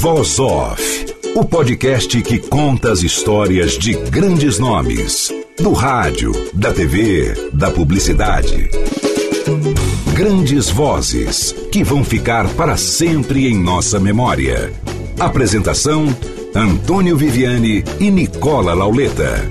Voz Off, o podcast que conta as histórias de grandes nomes, do rádio, da TV, da publicidade. Grandes vozes que vão ficar para sempre em nossa memória. Apresentação: Antônio Viviane e Nicola Lauleta.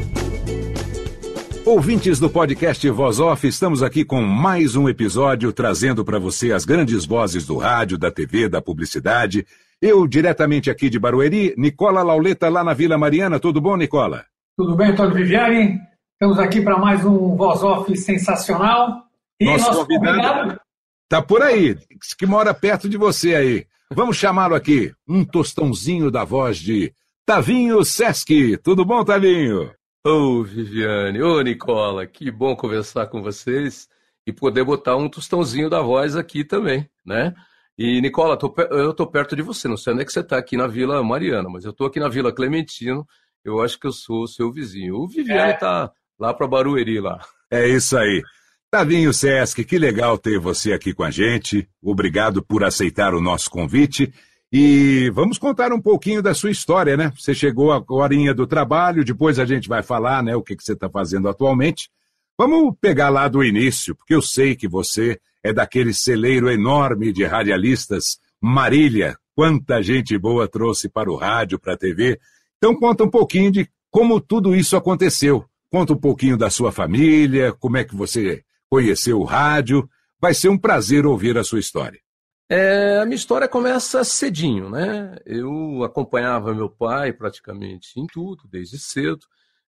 Ouvintes do podcast Voz Off, estamos aqui com mais um episódio trazendo para você as grandes vozes do rádio, da TV, da publicidade eu, diretamente aqui de Barueri, Nicola Lauleta, lá na Vila Mariana. Tudo bom, Nicola? Tudo bem, Antônio Viviane? Estamos aqui para mais um Voz Off sensacional. E nosso, nosso convidado está por aí, que mora perto de você aí. Vamos chamá-lo aqui, um tostãozinho da voz de Tavinho Sesc. Tudo bom, Tavinho? Ô, oh, Viviane, ô, oh, Nicola, que bom conversar com vocês e poder botar um tostãozinho da voz aqui também, né? E, Nicola, tô, eu estou perto de você. Não sei onde é que você está aqui na Vila Mariana, mas eu estou aqui na Vila Clementino. Eu acho que eu sou o seu vizinho. O Viviane está é. lá para Barueri, lá. É isso aí. Tavinho Sesc, que legal ter você aqui com a gente. Obrigado por aceitar o nosso convite. E vamos contar um pouquinho da sua história, né? Você chegou a horinha do trabalho, depois a gente vai falar, né, o que, que você está fazendo atualmente. Vamos pegar lá do início, porque eu sei que você é daquele celeiro enorme de radialistas. Marília, quanta gente boa trouxe para o rádio, para a TV. Então conta um pouquinho de como tudo isso aconteceu. Conta um pouquinho da sua família, como é que você conheceu o rádio. Vai ser um prazer ouvir a sua história. É, a minha história começa cedinho, né? Eu acompanhava meu pai praticamente em tudo, desde cedo.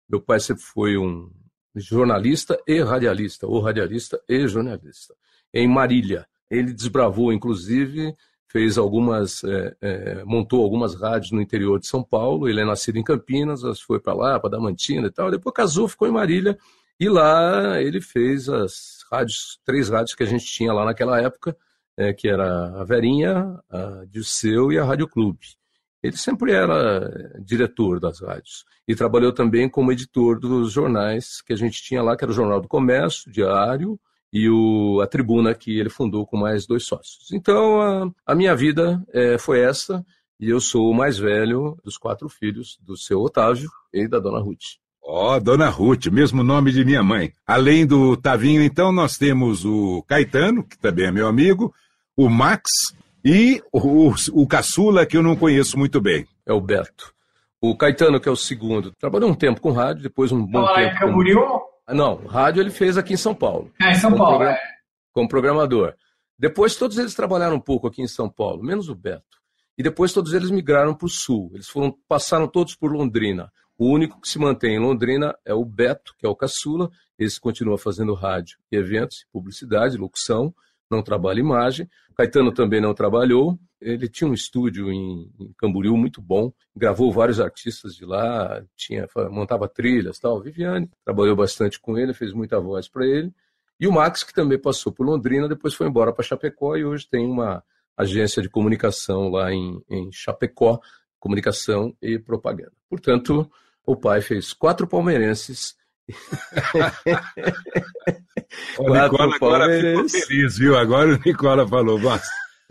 Meu pai sempre foi um jornalista e radialista, ou radialista e jornalista em Marília. Ele desbravou, inclusive, fez algumas, é, é, montou algumas rádios no interior de São Paulo. Ele é nascido em Campinas, foi para lá, para Damantina e tal. Depois casou, ficou em Marília. E lá ele fez as rádios, três rádios que a gente tinha lá naquela época, é, que era a Verinha, a Dirceu e a Rádio Clube. Ele sempre era diretor das rádios e trabalhou também como editor dos jornais que a gente tinha lá, que era o Jornal do Comércio, Diário, e o, a tribuna que ele fundou com mais dois sócios. Então, a, a minha vida é, foi essa, e eu sou o mais velho dos quatro filhos do seu Otávio e da dona Ruth. Ó, oh, dona Ruth, mesmo nome de minha mãe. Além do Tavinho, então, nós temos o Caetano, que também é meu amigo, o Max e o, o caçula, que eu não conheço muito bem. É o Beto. O Caetano, que é o segundo, trabalhou um tempo com rádio, depois um bom tempo. É Camboriú? Com... Ah, não, rádio ele fez aqui em São Paulo. É, em São Paulo, program... é. Como programador. Depois todos eles trabalharam um pouco aqui em São Paulo, menos o Beto. E depois todos eles migraram para o sul. Eles foram, passaram todos por Londrina. O único que se mantém em Londrina é o Beto, que é o caçula. Esse continua fazendo rádio e eventos, publicidade, locução, não trabalha imagem. Caetano também não trabalhou. Ele tinha um estúdio em, em Camboriú muito bom, gravou vários artistas de lá, tinha montava trilhas, tal. Viviane trabalhou bastante com ele, fez muita voz para ele. E o Max que também passou por Londrina, depois foi embora para Chapecó e hoje tem uma agência de comunicação lá em, em Chapecó, comunicação e propaganda. Portanto, o pai fez quatro palmeirenses o Nicola agora ficou feliz, viu? Agora o Nicola falou,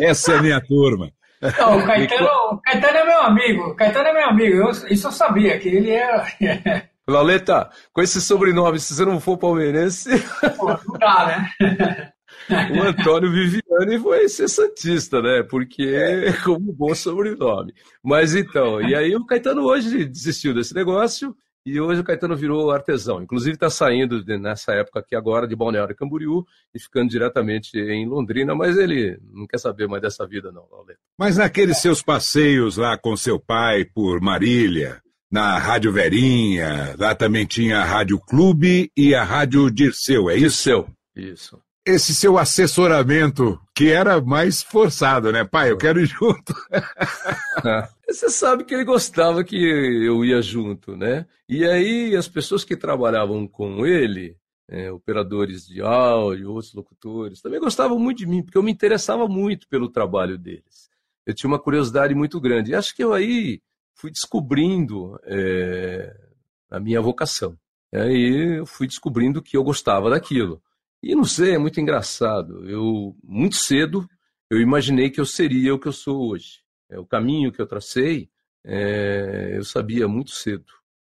essa é a minha turma. Não, o Caetano, o Caetano é meu amigo. O Caetano é meu amigo. Eu, isso eu sabia, que ele era. Lauleta, com esse sobrenome, se você não for palmeirense. Pô, não dá, né? o Antônio Viviane foi ser santista, né? Porque é como um bom sobrenome. Mas então, e aí o Caetano hoje desistiu desse negócio e hoje o Caetano virou artesão. Inclusive está saindo de, nessa época aqui agora de Balneário Camboriú e ficando diretamente em Londrina, mas ele não quer saber mais dessa vida não, Lauleta. Mas naqueles seus passeios lá com seu pai por Marília, na Rádio Verinha, lá também tinha a Rádio Clube e a Rádio Dirceu, é isso? Dirceu, isso. esse seu assessoramento, que era mais forçado, né? Pai, eu quero ir junto. Você sabe que ele gostava que eu ia junto, né? E aí as pessoas que trabalhavam com ele, é, operadores de áudio, outros locutores, também gostavam muito de mim, porque eu me interessava muito pelo trabalho deles. Eu tinha uma curiosidade muito grande. E acho que eu aí fui descobrindo é, a minha vocação. E aí eu fui descobrindo que eu gostava daquilo. E não sei, é muito engraçado. Eu, muito cedo, eu imaginei que eu seria o que eu sou hoje. É, o caminho que eu tracei, é, eu sabia muito cedo.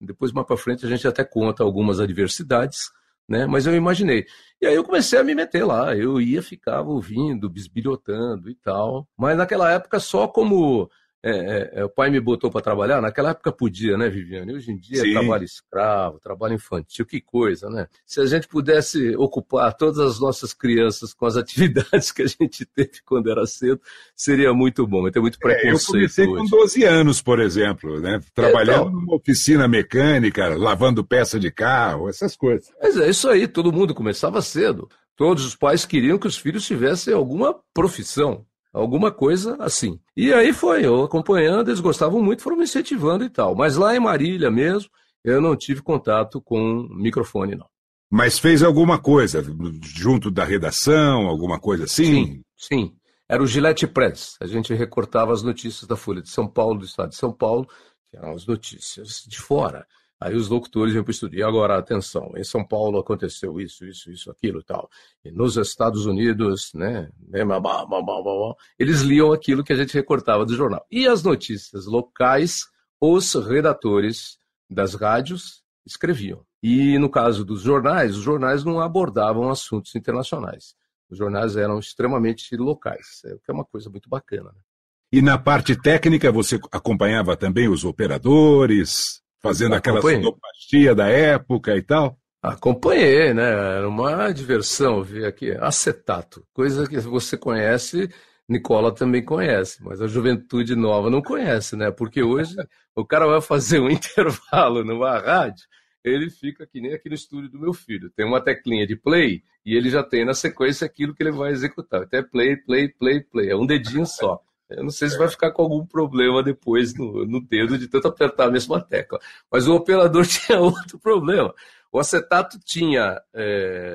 Depois, mais para frente, a gente até conta algumas adversidades, né? mas eu imaginei. E aí eu comecei a me meter lá. Eu ia, ficava ouvindo, bisbilhotando e tal. Mas naquela época, só como é, é, é, o pai me botou para trabalhar, naquela época podia, né, Viviane? Hoje em dia Sim. trabalho escravo, trabalho infantil, que coisa, né? Se a gente pudesse ocupar todas as nossas crianças com as atividades que a gente teve quando era cedo, seria muito bom. Tem muito preconceito. É, eu comecei hoje. com 12 anos, por exemplo, né? Trabalhando então, numa oficina mecânica, lavando peça de carro, essas coisas. Mas é isso aí, todo mundo começava cedo. Todos os pais queriam que os filhos tivessem alguma profissão alguma coisa assim. E aí foi, eu acompanhando, eles gostavam muito, foram me incentivando e tal. Mas lá em Marília mesmo, eu não tive contato com microfone, não. Mas fez alguma coisa junto da redação, alguma coisa assim? Sim, sim. Era o Gillette Press. A gente recortava as notícias da Folha de São Paulo, do estado de São Paulo, que eram as notícias de fora. Aí os locutores iam para o estúdio. E agora, atenção, em São Paulo aconteceu isso, isso, isso, aquilo e tal. E nos Estados Unidos, né? Eles liam aquilo que a gente recortava do jornal. E as notícias locais, os redatores das rádios escreviam. E no caso dos jornais, os jornais não abordavam assuntos internacionais. Os jornais eram extremamente locais, é, o que é uma coisa muito bacana. Né? E na parte técnica, você acompanhava também os operadores? Fazendo aquela sonoplastia da época e tal? Acompanhei, né? Era uma diversão ver aqui. Acetato, coisa que você conhece, Nicola também conhece, mas a juventude nova não conhece, né? Porque hoje o cara vai fazer um intervalo numa rádio, ele fica que nem aqui no estúdio do meu filho. Tem uma teclinha de play e ele já tem na sequência aquilo que ele vai executar. Até play, play, play, play. É um dedinho só. Eu não sei se vai ficar com algum problema depois no, no dedo de tanto apertar a mesma tecla. Mas o operador tinha outro problema. O acetato tinha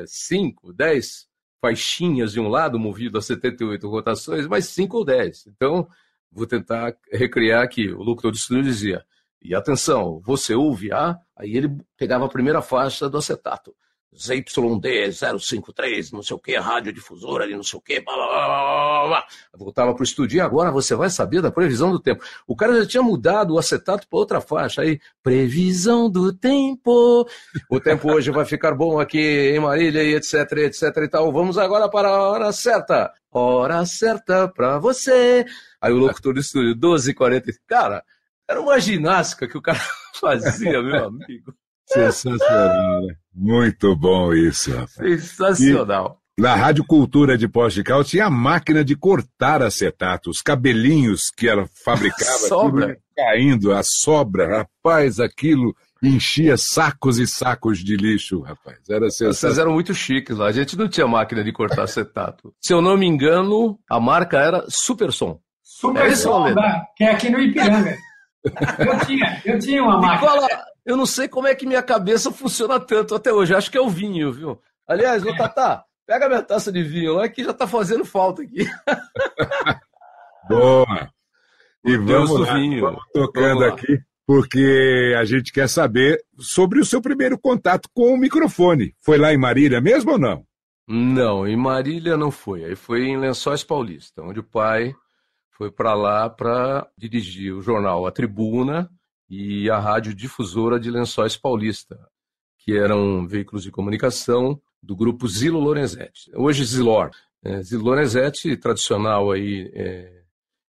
5, é, 10 faixinhas de um lado, movido a 78 rotações, mais 5 ou 10. Então, vou tentar recriar aqui. O locutor de estúdio dizia, e atenção, você ouve A, aí ele pegava a primeira faixa do acetato. ZYD053, não sei o que, radiodifusora de não sei o que, blá, blá, blá, blá. Voltava para o estúdio e agora você vai saber da previsão do tempo. O cara já tinha mudado o acetato para outra faixa aí, previsão do tempo. O tempo hoje vai ficar bom aqui em Marília e etc, etc e tal. Vamos agora para a hora certa. Hora certa para você. Aí o locutor do estúdio, 12h40. Cara, era uma ginástica que o cara fazia, meu amigo. Sensacional, né? Muito bom isso, rapaz. Sensacional. E na Rádio Cultura de Portugal tinha a máquina de cortar acetato, os cabelinhos que ela fabricava, sobra. caindo, a sobra, rapaz, aquilo enchia sacos e sacos de lixo, rapaz. Era Vocês eram muito chiques lá. A gente não tinha máquina de cortar acetato. Se eu não me engano, a marca era Super Som. Super é Som, que é aqui no Ipiranga. eu tinha, eu tinha uma máquina. Nicola, eu não sei como é que minha cabeça funciona tanto até hoje. Acho que é o vinho, viu? Aliás, ô Tatá, pega minha taça de vinho lá que já tá fazendo falta aqui. Boa! E vamos, lá, vinho. vamos tocando vamos aqui, porque a gente quer saber sobre o seu primeiro contato com o microfone. Foi lá em Marília mesmo ou não? Não, em Marília não foi. Aí foi em Lençóis Paulista, onde o pai foi para lá para dirigir o jornal A Tribuna e a Rádio Difusora de Lençóis Paulista, que eram veículos de comunicação do grupo Zilo Lorenzetti. Hoje Zilor. É, Zilo Lorenzetti, tradicional aí é,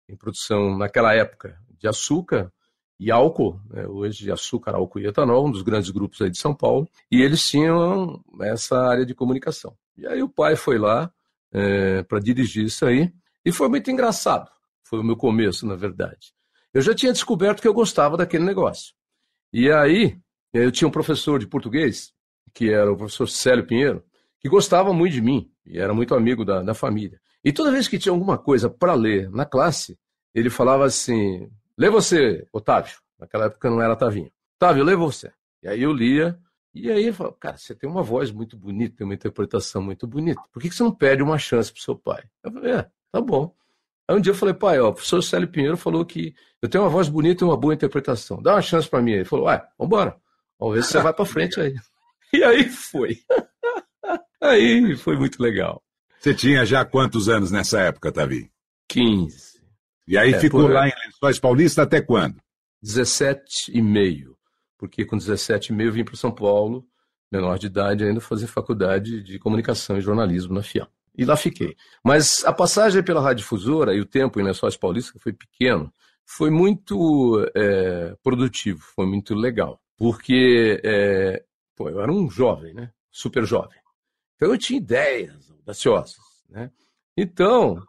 em produção naquela época de açúcar e álcool, né, hoje açúcar, álcool e etanol, um dos grandes grupos aí de São Paulo, e eles tinham essa área de comunicação. E aí o pai foi lá é, para dirigir isso aí, e foi muito engraçado. Foi o meu começo, na verdade eu já tinha descoberto que eu gostava daquele negócio. E aí, eu tinha um professor de português, que era o professor Célio Pinheiro, que gostava muito de mim. E era muito amigo da, da família. E toda vez que tinha alguma coisa para ler na classe, ele falava assim: lê você, Otávio. Naquela época não era Tavinho. Otávio, lê você. E aí eu lia, e aí ele falava: cara, você tem uma voz muito bonita, tem uma interpretação muito bonita. Por que você não pede uma chance pro seu pai? Eu falei: é, tá bom. Aí um dia eu falei, pai, ó, o professor Célio Pinheiro falou que eu tenho uma voz bonita e uma boa interpretação. Dá uma chance para mim. Ele falou, ué, vambora. Vamos ver se você vai para frente aí. E aí foi. Aí foi muito legal. Você tinha já quantos anos nessa época, Tavi? 15. E aí é, ficou por... lá em Lençóis Paulista até quando? 17 e meio. Porque com 17 e meio eu vim para São Paulo, menor de idade, ainda fazer faculdade de comunicação e jornalismo na FIAM. E lá fiquei. Mas a passagem pela Rádio Difusora e o tempo em Lençóis Paulista, que foi pequeno, foi muito é, produtivo, foi muito legal. Porque é, pô, eu era um jovem, né? Super jovem. Então eu tinha ideias audaciosas, né? Então,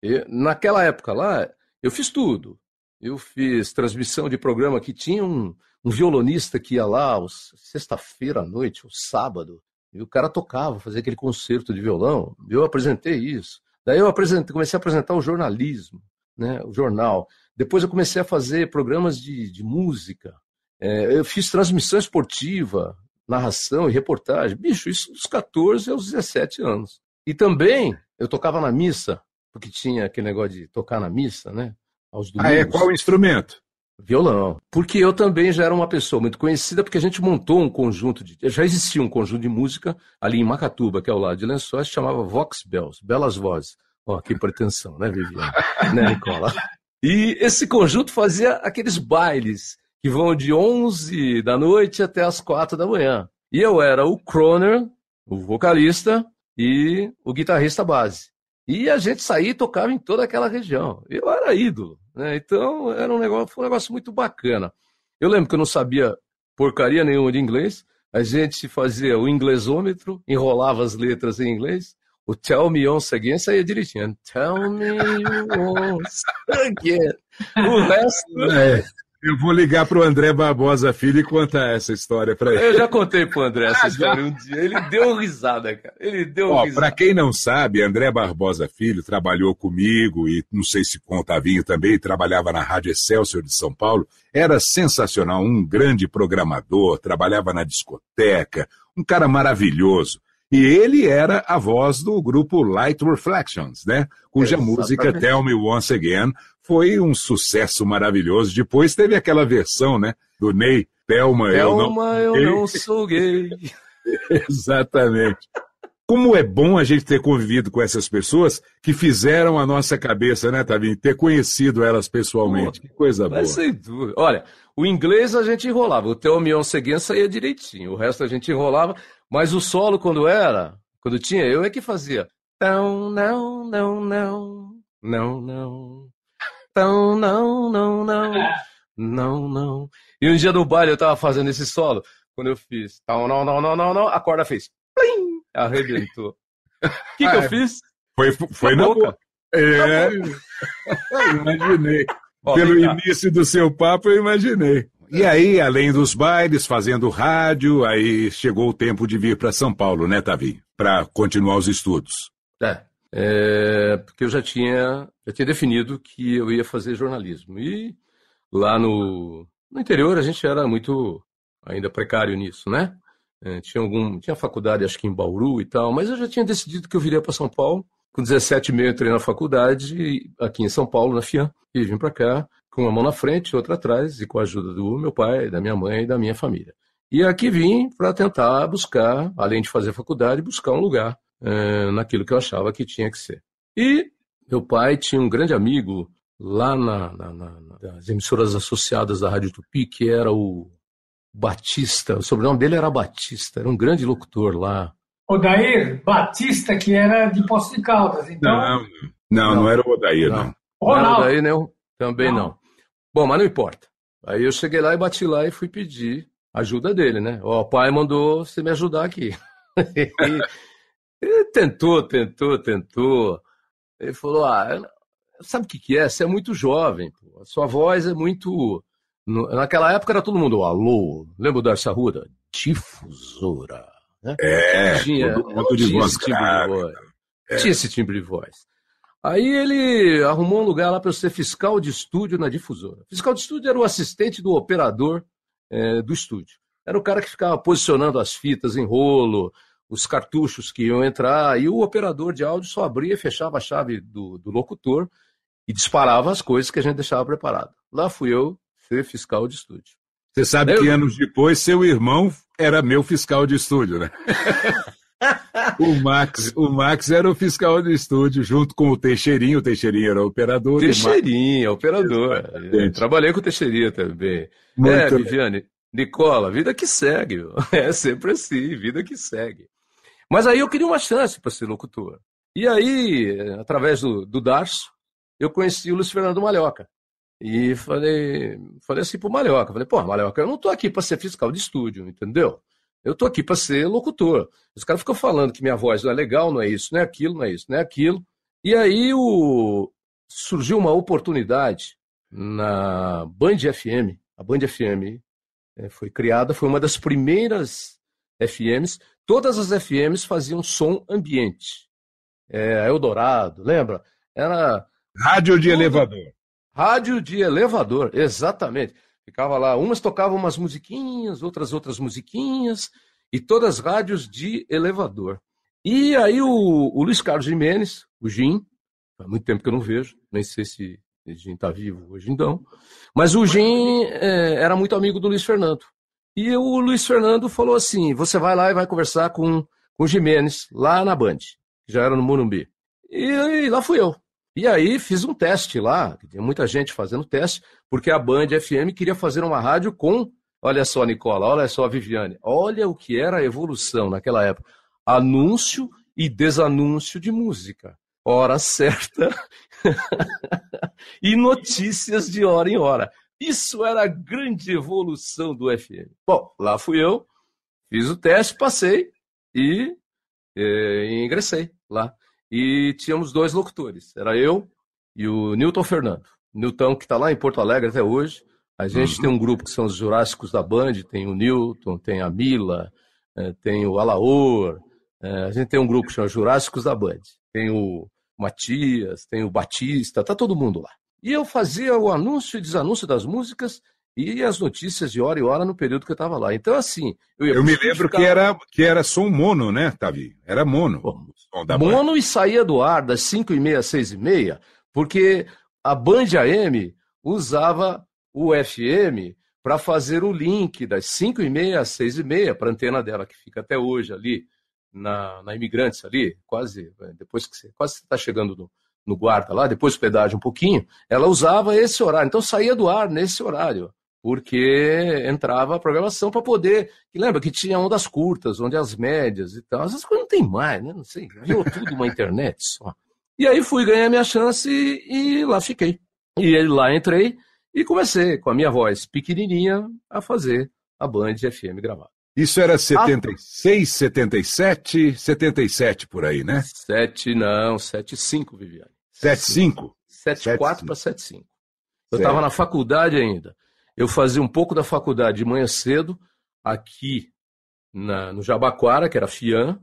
eu, naquela época lá, eu fiz tudo. Eu fiz transmissão de programa que tinha um, um violonista que ia lá sexta-feira à noite, ou sábado, e o cara tocava, fazia aquele concerto de violão. Eu apresentei isso. Daí eu apresentei, comecei a apresentar o jornalismo, né, o jornal. Depois eu comecei a fazer programas de, de música. É, eu fiz transmissão esportiva, narração e reportagem. Bicho, isso dos 14 aos 17 anos. E também eu tocava na missa, porque tinha aquele negócio de tocar na missa, né? Aos domingos. Ah, é? Qual instrumento? Violão. Porque eu também já era uma pessoa muito conhecida, porque a gente montou um conjunto de. Já existia um conjunto de música ali em Macatuba, que é ao lado de Lençóis, chamava Vox Bells, Belas Vozes. Ó, oh, que pretensão, né, Viviane? né, Nicola? E esse conjunto fazia aqueles bailes que vão de 11 da noite até as 4 da manhã. E eu era o Croner, o vocalista, e o guitarrista base. E a gente saía e tocava em toda aquela região. Eu era ídolo. Né? Então era um negócio, foi um negócio muito bacana. Eu lembro que eu não sabia porcaria nenhuma de inglês. A gente fazia o inglesômetro, enrolava as letras em inglês. O Tell Me Once Again saía direitinho. Tell Me Once Again. O resto. É. Eu vou ligar para o André Barbosa Filho e contar essa história para ele. Eu já contei para o André essa ah, história um dia. Ele deu risada, cara. Ele deu Ó, risada. Para quem não sabe, André Barbosa Filho trabalhou comigo e não sei se com o Tavinho também, trabalhava na Rádio Excelsior de São Paulo. Era sensacional, um grande programador, trabalhava na discoteca, um cara maravilhoso. E ele era a voz do grupo Light Reflections, né? Cuja Exatamente. música Tell Me Once Again foi um sucesso maravilhoso. Depois teve aquela versão, né? Do Ney, Thelma, eu não... eu não sou gay. Exatamente. Como é bom a gente ter convivido com essas pessoas que fizeram a nossa cabeça, né, Tavinho? Ter conhecido elas pessoalmente. Pô, que coisa boa. Sem dúvida. Olha, o inglês a gente enrolava. O Tell Me Once Again saía direitinho. O resto a gente enrolava. Mas o solo, quando era, quando tinha, eu é que fazia. Não, não, não, não. Não, não. Não, não, não, não. Não, não. E um dia no baile eu tava fazendo esse solo. Quando eu fiz. Não, não, não, não, não, não. A corda fez. Plim! Arrebentou. O que, ah, que eu é. fiz? Foi, foi na, na boca. boca. É. imaginei. Ó, Pelo início do seu papo, eu imaginei. E aí, além dos bailes, fazendo rádio, aí chegou o tempo de vir para São Paulo, né, Tavi? Para continuar os estudos. É, é, porque eu já tinha, já tinha definido que eu ia fazer jornalismo. E lá no, no interior a gente era muito ainda precário nisso, né? É, tinha algum, tinha faculdade acho que em Bauru e tal, mas eu já tinha decidido que eu viria para São Paulo. Com 17 e meio entrei na faculdade aqui em São Paulo, na FIAM, e vim para cá com uma mão na frente, outra atrás, e com a ajuda do meu pai, da minha mãe e da minha família. E aqui vim para tentar buscar, além de fazer faculdade, buscar um lugar é, naquilo que eu achava que tinha que ser. E meu pai tinha um grande amigo lá na, na, na, nas emissoras associadas da Rádio Tupi, que era o Batista. O sobrenome dele era Batista, era um grande locutor lá. Odair Batista, que era de Poço de Caldas. Então... Não, não, não, não era o Odair, não. Não, não era o Odair, não, também não. não. Bom, mas não importa. Aí eu cheguei lá e bati lá e fui pedir ajuda dele, né? Ó, o pai mandou você me ajudar aqui. Ele tentou, tentou, tentou. Ele falou: Ah, sabe o que, que é? Você é muito jovem, pô. a sua voz é muito. Naquela época era todo mundo, alô, lembra Darcy Arruda? Difusora. Né? É, tinha, todo mundo de voz tipo de voz. É. Tinha esse timbre de voz. Aí ele arrumou um lugar lá para eu ser fiscal de estúdio na difusora. Fiscal de estúdio era o assistente do operador é, do estúdio. Era o cara que ficava posicionando as fitas em rolo, os cartuchos que iam entrar, e o operador de áudio só abria e fechava a chave do, do locutor e disparava as coisas que a gente deixava preparado. Lá fui eu ser fiscal de estúdio. Você sabe eu... que anos depois seu irmão era meu fiscal de estúdio, né? o Max, o Max era o fiscal de estúdio, junto com o Teixeirinho. O Teixeirinho era o operador. Teixeirinho, operador. Trabalhei com o Teixeirinho também. Muito é, Viviane, Nicola, vida que segue. É sempre assim, vida que segue. Mas aí eu queria uma chance para ser locutor. E aí, através do, do Darcio, eu conheci o Luiz Fernando Malhoca. E falei, falei assim pro Malhoca, falei, pô, Malhoca, eu não tô aqui para ser fiscal de estúdio, entendeu? Eu tô aqui para ser locutor. Os caras ficam falando que minha voz não é legal, não é isso, não é aquilo, não é isso, não é aquilo. E aí o... surgiu uma oportunidade na Band FM. A Band FM é, foi criada, foi uma das primeiras FMs. Todas as FMs faziam som ambiente. É, Eldorado, lembra? Era. Rádio de elevador. Rádio de elevador, exatamente. Ficava lá, umas tocavam umas musiquinhas, outras outras musiquinhas, e todas rádios de elevador. E aí o, o Luiz Carlos Jimenez, o Jim, faz muito tempo que eu não vejo, nem sei se o Jim está vivo hoje então, mas o Jim é, era muito amigo do Luiz Fernando. E o Luiz Fernando falou assim: você vai lá e vai conversar com, com o Jimenez, lá na Band, que já era no Morumbi. E, e lá fui eu. E aí fiz um teste lá, tinha muita gente fazendo teste, porque a Band FM queria fazer uma rádio com, olha só, Nicola, olha só, Viviane, olha o que era a evolução naquela época. Anúncio e desanúncio de música. Hora certa e notícias de hora em hora. Isso era a grande evolução do FM. Bom, lá fui eu, fiz o teste, passei e, e eh, ingressei lá e tínhamos dois locutores. Era eu e o Newton Fernando. Newton, que está lá em Porto Alegre até hoje. A gente uhum. tem um grupo que são os Jurássicos da Band, tem o Newton, tem a Mila, é, tem o Alaor. É, a gente tem um grupo que chama Jurássicos da Band. Tem o Matias, tem o Batista, tá todo mundo lá. E eu fazia o anúncio e desanúncio das músicas e as notícias de hora em hora no período que eu estava lá. Então, assim. Eu, eu me lembro que era, que era som mono, né, Tavi? Era mono. mono e saía do ar das 5 e meia, 6 e meia, porque a Band AM usava o FM para fazer o link das 5 e meia às 6 e meia para a antena dela, que fica até hoje ali, na, na Imigrantes ali, quase, depois que você quase está chegando no, no guarda lá, depois do pedágio um pouquinho, ela usava esse horário. Então saía do ar nesse horário porque entrava a programação para poder. E lembra que tinha ondas curtas, onde as médias e tal. Essas coisas não tem mais, né? Não sei, virou tudo uma internet só. E aí fui ganhar minha chance e, e lá fiquei. E lá entrei e comecei com a minha voz pequenininha a fazer a Band FM gravada. Isso era 76, 77, 77 por aí, né? 7, não, 75, Viviane. 75? 74 para 75. Eu estava na faculdade ainda. Eu fazia um pouco da faculdade de manhã cedo, aqui na, no Jabaquara, que era FIAN,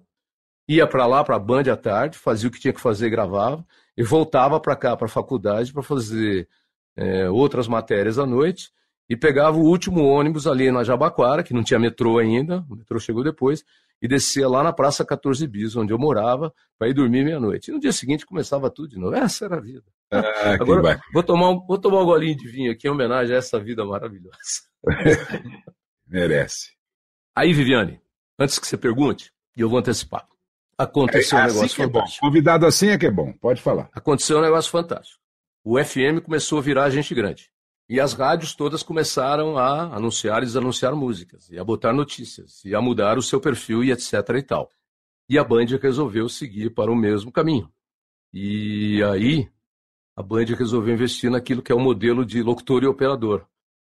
ia para lá, para a Band à tarde, fazia o que tinha que fazer, gravava, e voltava para cá, para a faculdade, para fazer é, outras matérias à noite, e pegava o último ônibus ali na Jabaquara, que não tinha metrô ainda, o metrô chegou depois, e descia lá na Praça 14 Bis, onde eu morava, para ir dormir meia-noite. E no dia seguinte começava tudo de novo. Essa era a vida. Ah, Agora, vou tomar, um, vou tomar um golinho de vinho aqui em homenagem a essa vida maravilhosa. Merece. Aí, Viviane, antes que você pergunte, e eu vou antecipar. Aconteceu é, um assim negócio é fantástico. Convidado assim é que é bom, pode falar. Aconteceu um negócio fantástico. O FM começou a virar gente grande. E as rádios todas começaram a anunciar e desanunciar músicas, e a botar notícias, e a mudar o seu perfil e etc e tal. E a Band resolveu seguir para o mesmo caminho. E aí a Band resolveu investir naquilo que é o modelo de locutor e operador,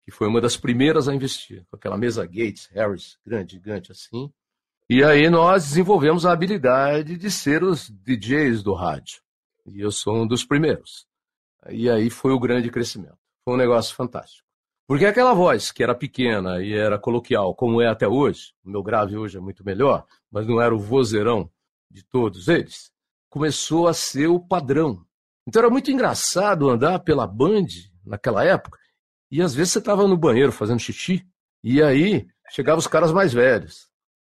que foi uma das primeiras a investir, com aquela mesa Gates, Harris, grande, gigante assim. E aí nós desenvolvemos a habilidade de ser os DJs do rádio. E eu sou um dos primeiros. E aí foi o grande crescimento. Foi um negócio fantástico. Porque aquela voz que era pequena e era coloquial, como é até hoje, o meu grave hoje é muito melhor, mas não era o vozeirão de todos eles, começou a ser o padrão. Então era muito engraçado andar pela Band naquela época, e às vezes você estava no banheiro fazendo xixi, e aí chegavam os caras mais velhos.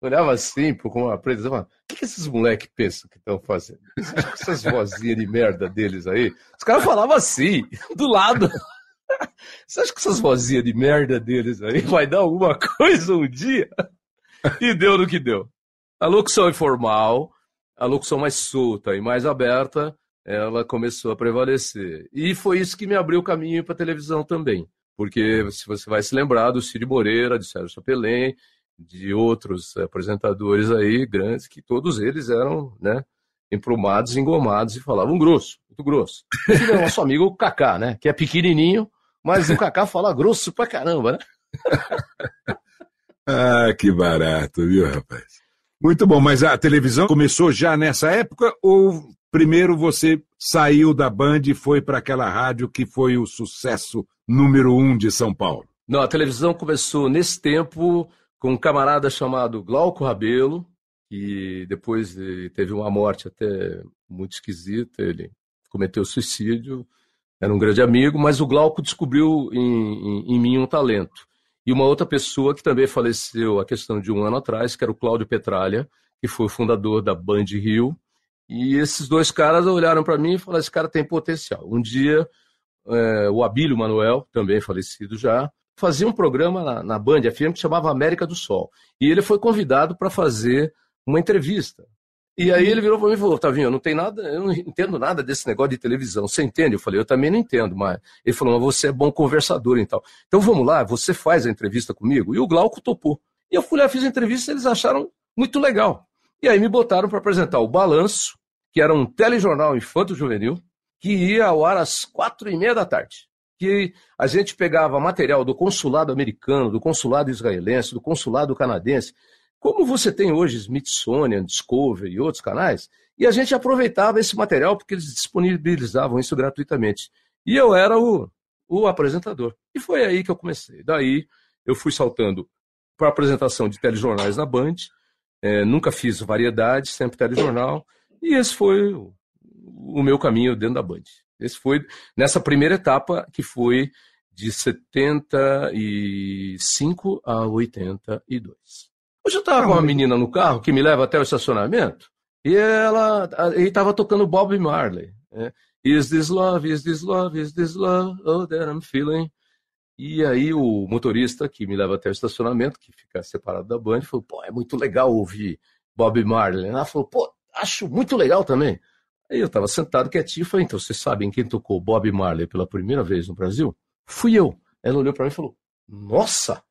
Olhava assim, com uma preta, o que, que esses moleques pensam que estão fazendo? Essas vozinhas de merda deles aí. Os caras falavam assim, do lado. Você acha que essas vozinhas de merda deles aí vai dar alguma coisa um dia? E deu no que deu. A locução informal, a locução mais solta e mais aberta, ela começou a prevalecer. E foi isso que me abriu o caminho para a televisão também. Porque se você vai se lembrar do Cid Moreira, de Sérgio Chapelin, de outros apresentadores aí grandes, que todos eles eram, né, emprumados, engomados e falavam grosso, muito grosso. E o nosso amigo Kaká, né, que é pequenininho, mas o Kaká fala grosso pra caramba, né? ah, que barato, viu, rapaz? Muito bom, mas a televisão começou já nessa época ou primeiro você saiu da Band e foi para aquela rádio que foi o sucesso número um de São Paulo? Não, a televisão começou nesse tempo com um camarada chamado Glauco Rabelo, que depois teve uma morte até muito esquisita, ele cometeu suicídio, era um grande amigo, mas o Glauco descobriu em, em, em mim um talento e uma outra pessoa que também faleceu a questão de um ano atrás, que era o Cláudio Petralha, que foi o fundador da Band Rio. E esses dois caras olharam para mim e falaram: esse cara tem potencial. Um dia, é, o Abílio Manuel, também falecido já, fazia um programa na, na Band FM que chamava América do Sol. E ele foi convidado para fazer uma entrevista e aí ele virou para mim e falou, Tavinho, eu não tenho nada, eu não entendo nada desse negócio de televisão. Você entende? Eu falei, eu também não entendo, mas ele falou, mas você é bom conversador e tal. Então vamos lá, você faz a entrevista comigo? E o Glauco topou. E eu fui lá, fiz a entrevista eles acharam muito legal. E aí me botaram para apresentar o Balanço, que era um telejornal infanto-juvenil, que ia ao ar às quatro e meia da tarde. Que a gente pegava material do consulado americano, do consulado israelense, do consulado canadense, como você tem hoje Smithsonian, Discovery e outros canais, e a gente aproveitava esse material porque eles disponibilizavam isso gratuitamente. E eu era o, o apresentador. E foi aí que eu comecei. Daí eu fui saltando para a apresentação de telejornais na Band, é, nunca fiz variedade, sempre telejornal, e esse foi o, o meu caminho dentro da Band. Esse foi nessa primeira etapa que foi de 75 a 82. Hoje eu estava com uma menina no carro que me leva até o estacionamento e ela estava tocando Bob Marley. Né? Is this love, is this love, is this love, oh that I'm feeling. E aí o motorista que me leva até o estacionamento, que fica separado da banda, falou, pô, é muito legal ouvir Bob Marley. Ela falou, pô, acho muito legal também. Aí eu estava sentado quietinho e falei, então, vocês sabem quem tocou Bob Marley pela primeira vez no Brasil? Fui eu. Ela olhou para mim e falou, nossa,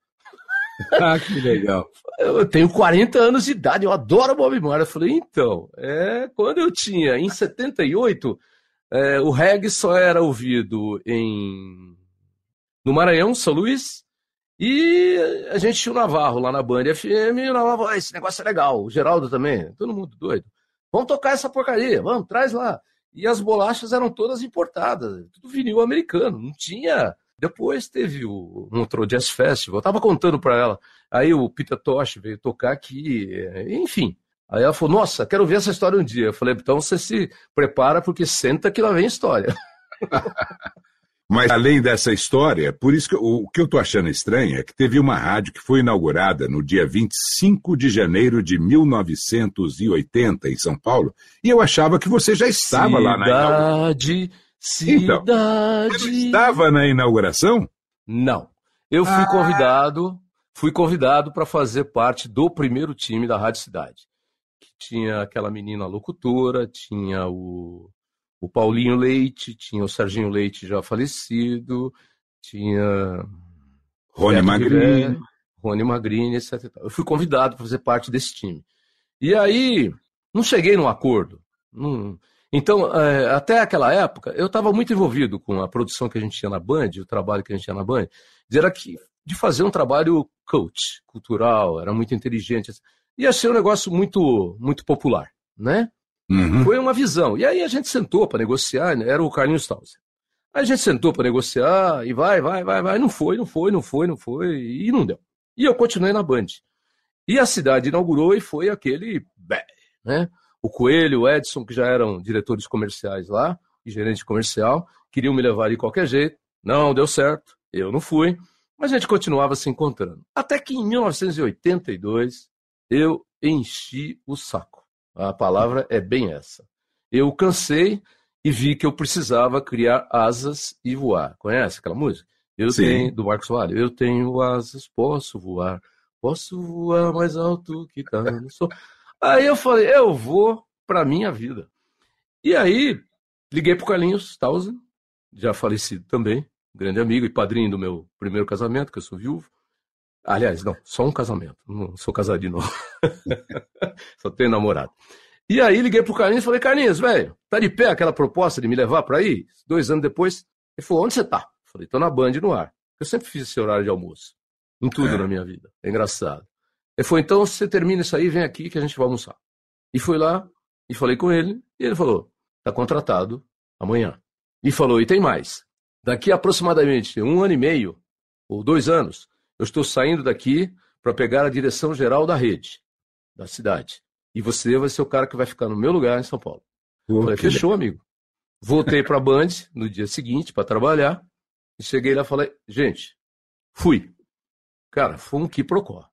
ah, que legal. Eu tenho 40 anos de idade, eu adoro Bob Marley. Eu falei, então, é, quando eu tinha, em 78, é, o reggae só era ouvido em no Maranhão, São Luís, e a gente tinha o Navarro lá na Band FM, e o Navarro, ah, esse negócio é legal, o Geraldo também, todo mundo doido. Vamos tocar essa porcaria, vamos, traz lá. E as bolachas eram todas importadas, tudo vinil americano, não tinha depois teve o Montreux Jazz Festival, eu estava contando para ela. Aí o Peter Tosh veio tocar aqui, é, enfim. Aí ela falou: Nossa, quero ver essa história um dia. Eu falei: Então você se prepara, porque senta que lá vem história. Mas além dessa história, por isso que o que eu estou achando estranho é que teve uma rádio que foi inaugurada no dia 25 de janeiro de 1980 em São Paulo, e eu achava que você já estava Cidade lá na inauguração. Cidade. Então, você estava na inauguração? Não. Eu fui ah. convidado, fui convidado para fazer parte do primeiro time da Rádio Cidade. Que tinha aquela menina locutora, tinha o, o Paulinho Leite, tinha o Serginho Leite já falecido, tinha Rony Magrini, Rony Magrini, etc. Eu fui convidado para fazer parte desse time. E aí, não cheguei num acordo. Não, então, é, até aquela época, eu estava muito envolvido com a produção que a gente tinha na Band, o trabalho que a gente tinha na Band, era que, de fazer um trabalho coach, cultural, era muito inteligente. E achei um negócio muito, muito popular, né? Uhum. Foi uma visão. E aí a gente sentou para negociar, né? era o Carlinhos Tauser. Aí a gente sentou para negociar e vai, vai, vai, vai. Não foi, não foi, não foi, não foi, e não deu. E eu continuei na Band. E a cidade inaugurou e foi aquele. Né? O Coelho, o Edson, que já eram diretores comerciais lá, e gerente comercial, queriam me levar de qualquer jeito. Não deu certo, eu não fui, mas a gente continuava se encontrando. Até que em 1982 eu enchi o saco. A palavra é bem essa. Eu cansei e vi que eu precisava criar asas e voar. Conhece aquela música? Eu Sim. tenho, do Marcos Vale, eu tenho asas, posso voar, posso voar mais alto que tá no sol. Aí eu falei, eu vou para minha vida. E aí liguei pro Carlinhos Tausen, já falecido também, grande amigo e padrinho do meu primeiro casamento, que eu sou viúvo. Aliás, não, só um casamento, não sou casado de novo. só tenho namorado. E aí liguei pro Carlinhos e falei, Carlinhos, velho, tá de pé aquela proposta de me levar para aí? Dois anos depois, ele falou, onde você tá? Eu falei, tô na Band no ar. Eu sempre fiz esse horário de almoço. Em tudo é. na minha vida. É engraçado. Ele falou, então você termina isso aí, vem aqui que a gente vai almoçar. E fui lá e falei com ele, e ele falou, tá contratado amanhã. E falou, e tem mais. Daqui a aproximadamente um ano e meio, ou dois anos, eu estou saindo daqui para pegar a direção geral da rede, da cidade. E você vai ser o cara que vai ficar no meu lugar em São Paulo. Falei, fechou, amigo. Voltei para a Band no dia seguinte para trabalhar. E cheguei lá e falei, gente, fui. Cara, foi um quiprocó.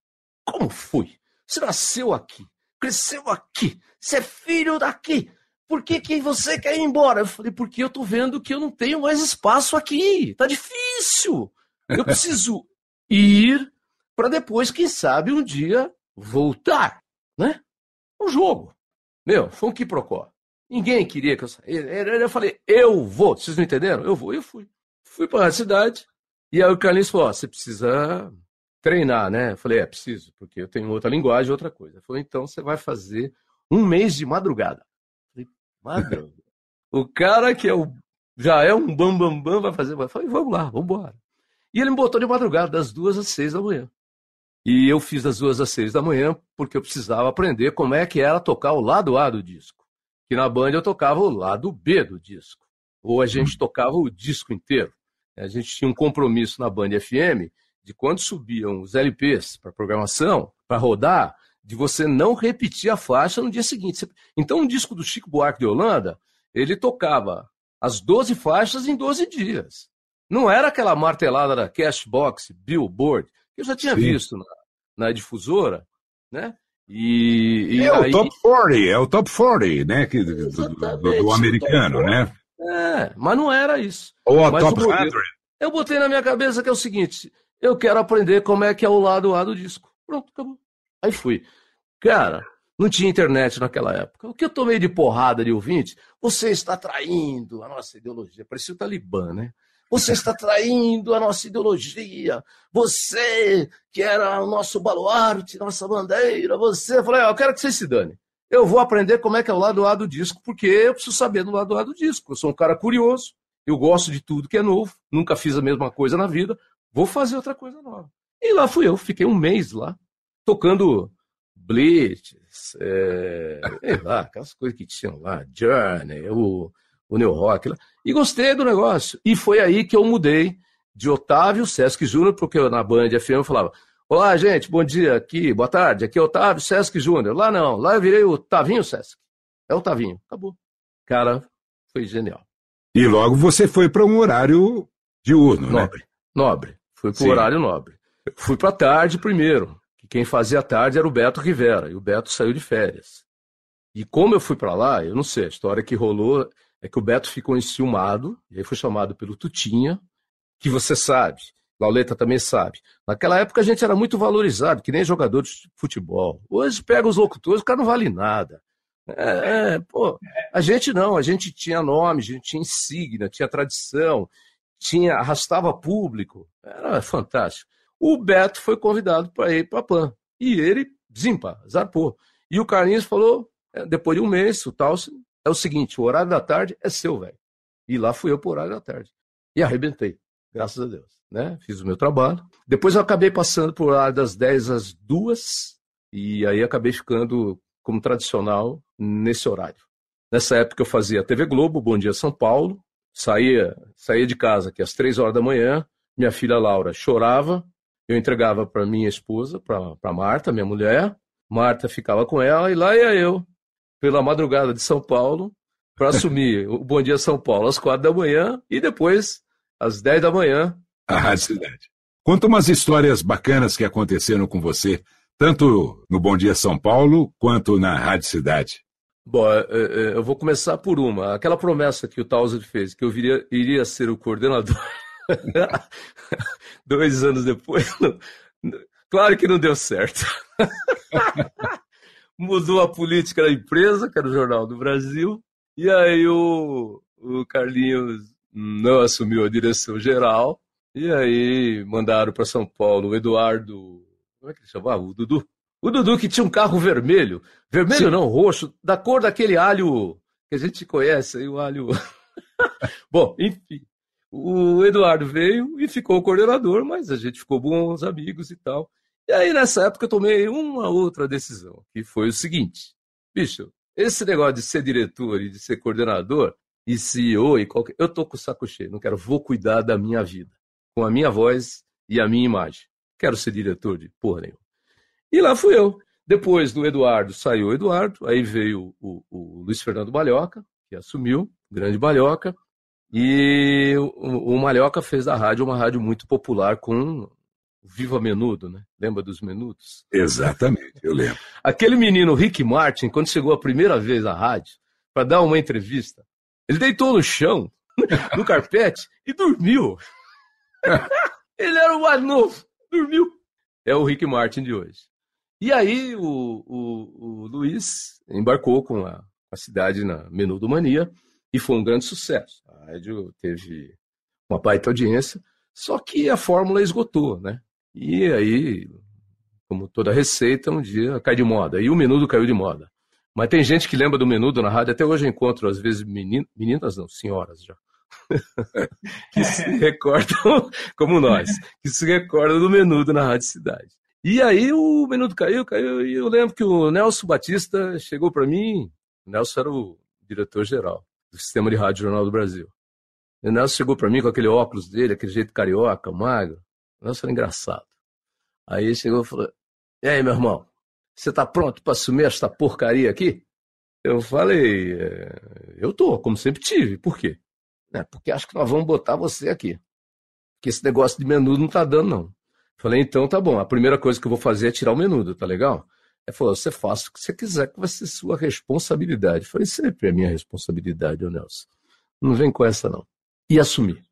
Como fui? Você nasceu aqui, cresceu aqui, você é filho daqui. Por que, que você quer ir embora? Eu falei, porque eu tô vendo que eu não tenho mais espaço aqui. Tá difícil. Eu preciso ir para depois, quem sabe, um dia voltar, né? um jogo. Meu, foi um quiprocó. Ninguém queria que eu saísse. Eu falei, eu vou. Vocês não entenderam? Eu vou. Eu fui. Fui para a cidade. E aí o Carlinhos falou: você precisa treinar, né? Eu falei: é, preciso, porque eu tenho outra linguagem, outra coisa. Ele falou: então você vai fazer um mês de madrugada. Eu falei: madrugada. o cara que é o, já é um bambambam bam, bam, vai fazer. Eu falei: vamos lá, vamos embora. E ele me botou de madrugada, das duas às seis da manhã. E eu fiz das duas às seis da manhã porque eu precisava aprender como é que era tocar o lado A do disco. Que na banda eu tocava o lado B do disco. Ou a gente tocava o disco inteiro. A gente tinha um compromisso na Band FM de quando subiam os LPs para programação, para rodar, de você não repetir a faixa no dia seguinte. Então, um disco do Chico Buarque de Holanda, ele tocava as 12 faixas em 12 dias. Não era aquela martelada da Cashbox, Billboard, que eu já tinha Sim. visto na, na difusora, né? E, e é aí... o top 40, é o top 40, né? Que, do, do, do, americano, né? É, mas não era isso. Ou a top 100. Eu botei na minha cabeça que é o seguinte: eu quero aprender como é que é o lado A do disco. Pronto, acabou. Aí fui. Cara, não tinha internet naquela época. O que eu tomei de porrada de ouvinte? Você está traindo a nossa ideologia. Parecia o Talibã, né? Você está traindo a nossa ideologia. Você, que era o nosso baluarte, nossa bandeira, você. Eu falei, eu quero que você se dane. Eu vou aprender como é que é o lado A do disco, porque eu preciso saber do lado A do disco. Eu sou um cara curioso, eu gosto de tudo que é novo, nunca fiz a mesma coisa na vida, vou fazer outra coisa nova. E lá fui eu, fiquei um mês lá, tocando Blitz, é, lá, aquelas coisas que tinham lá, Journey, o o New Rock. E gostei do negócio. E foi aí que eu mudei de Otávio Sesc Júnior, porque eu, na Band FM eu falava: Olá, gente, bom dia aqui, boa tarde. Aqui é Otávio Sesc Júnior. Lá não, lá eu virei o Tavinho Sesc. É o Tavinho, acabou. Cara, foi genial. E logo você foi para um horário diurno, né? Nobre, Fui para o horário nobre. Fui para tarde primeiro, que quem fazia tarde era o Beto Rivera, e o Beto saiu de férias. E como eu fui para lá, eu não sei, a história que rolou é que o Beto ficou enciumado, e aí foi chamado pelo Tutinha, que você sabe, Lauleta também sabe. Naquela época a gente era muito valorizado, que nem jogador de futebol. Hoje pega os locutores, o cara não vale nada. É, é, pô, a gente não, a gente tinha nome, a gente tinha insígnia, tinha tradição, tinha arrastava público, era fantástico. O Beto foi convidado para ir para a PAN e ele, zimpa, zarpou. E o Carlinhos falou, é, depois de um mês, o Talson é o seguinte: o horário da tarde é seu, velho. E lá fui eu pro horário da tarde. E arrebentei, graças a Deus. Né? Fiz o meu trabalho. Depois eu acabei passando por horário das 10 às 2 e aí acabei ficando como tradicional nesse horário. Nessa época eu fazia TV Globo, Bom Dia São Paulo, saía, saía de casa aqui às 3 horas da manhã, minha filha Laura chorava, eu entregava para minha esposa, para Marta, minha mulher, Marta ficava com ela e lá ia eu pela madrugada de São Paulo para assumir o Bom Dia São Paulo às quatro da manhã e depois, às dez da manhã, a Rádio Cidade. Conta umas histórias bacanas que aconteceram com você, tanto no Bom Dia São Paulo quanto na Rádio Cidade. Bom, é, é, eu vou começar por uma. Aquela promessa que o Tauser fez, que eu viria, iria ser o coordenador dois anos depois. Claro que não deu certo. Mudou a política da empresa, que era o Jornal do Brasil, e aí o, o Carlinhos não assumiu a direção geral, e aí mandaram para São Paulo o Eduardo. Como é que ele chamava? O Dudu. O Dudu que tinha um carro vermelho. Vermelho Sim. não, roxo, da cor daquele alho que a gente conhece aí, o alho. Bom, enfim. O Eduardo veio e ficou coordenador, mas a gente ficou bons amigos e tal. E aí, nessa época, eu tomei uma outra decisão, que foi o seguinte: bicho, esse negócio de ser diretor e de ser coordenador e CEO e qualquer. Eu tô com o saco cheio, não quero, vou cuidar da minha vida, com a minha voz e a minha imagem. Quero ser diretor de porra nenhuma. E lá fui eu. Depois do Eduardo saiu o Eduardo, aí veio o, o Luiz Fernando Balhoca, que assumiu, grande Balhoca, e o, o Malhoca fez da rádio uma rádio muito popular com Viva Menudo, né? Lembra dos Menudos? Exatamente, eu lembro. Aquele menino Rick Martin, quando chegou a primeira vez à rádio para dar uma entrevista, ele deitou no chão, no carpete e dormiu. ele era o mais novo, dormiu. É o Rick Martin de hoje. E aí o, o, o Luiz embarcou com a, a cidade na Menudo Mania e foi um grande sucesso. A rádio teve uma baita audiência, só que a fórmula esgotou, né? E aí, como toda receita, um dia cai de moda. E o menudo caiu de moda. Mas tem gente que lembra do menudo na rádio, até hoje eu encontro, às vezes, meninas, não, senhoras já, que se recordam, como nós, que se recordam do menudo na Rádio Cidade. E aí o menudo caiu, caiu, e eu lembro que o Nelson Batista chegou para mim, o Nelson era o diretor-geral do Sistema de Rádio Jornal do Brasil. E o Nelson chegou para mim com aquele óculos dele, aquele jeito carioca, magro. O Nelson era engraçado. Aí ele chegou e falou: E aí, meu irmão, você tá pronto para assumir esta porcaria aqui? Eu falei: é, Eu tô, como sempre tive. Por quê? É, porque acho que nós vamos botar você aqui. Porque esse negócio de menudo não tá dando, não. Falei, então tá bom. A primeira coisa que eu vou fazer é tirar o menudo, tá legal? Ele falou, você faça o que você quiser, que vai ser sua responsabilidade. Eu falei, sempre é minha responsabilidade, ô Nelson. Não vem com essa, não. E assumi.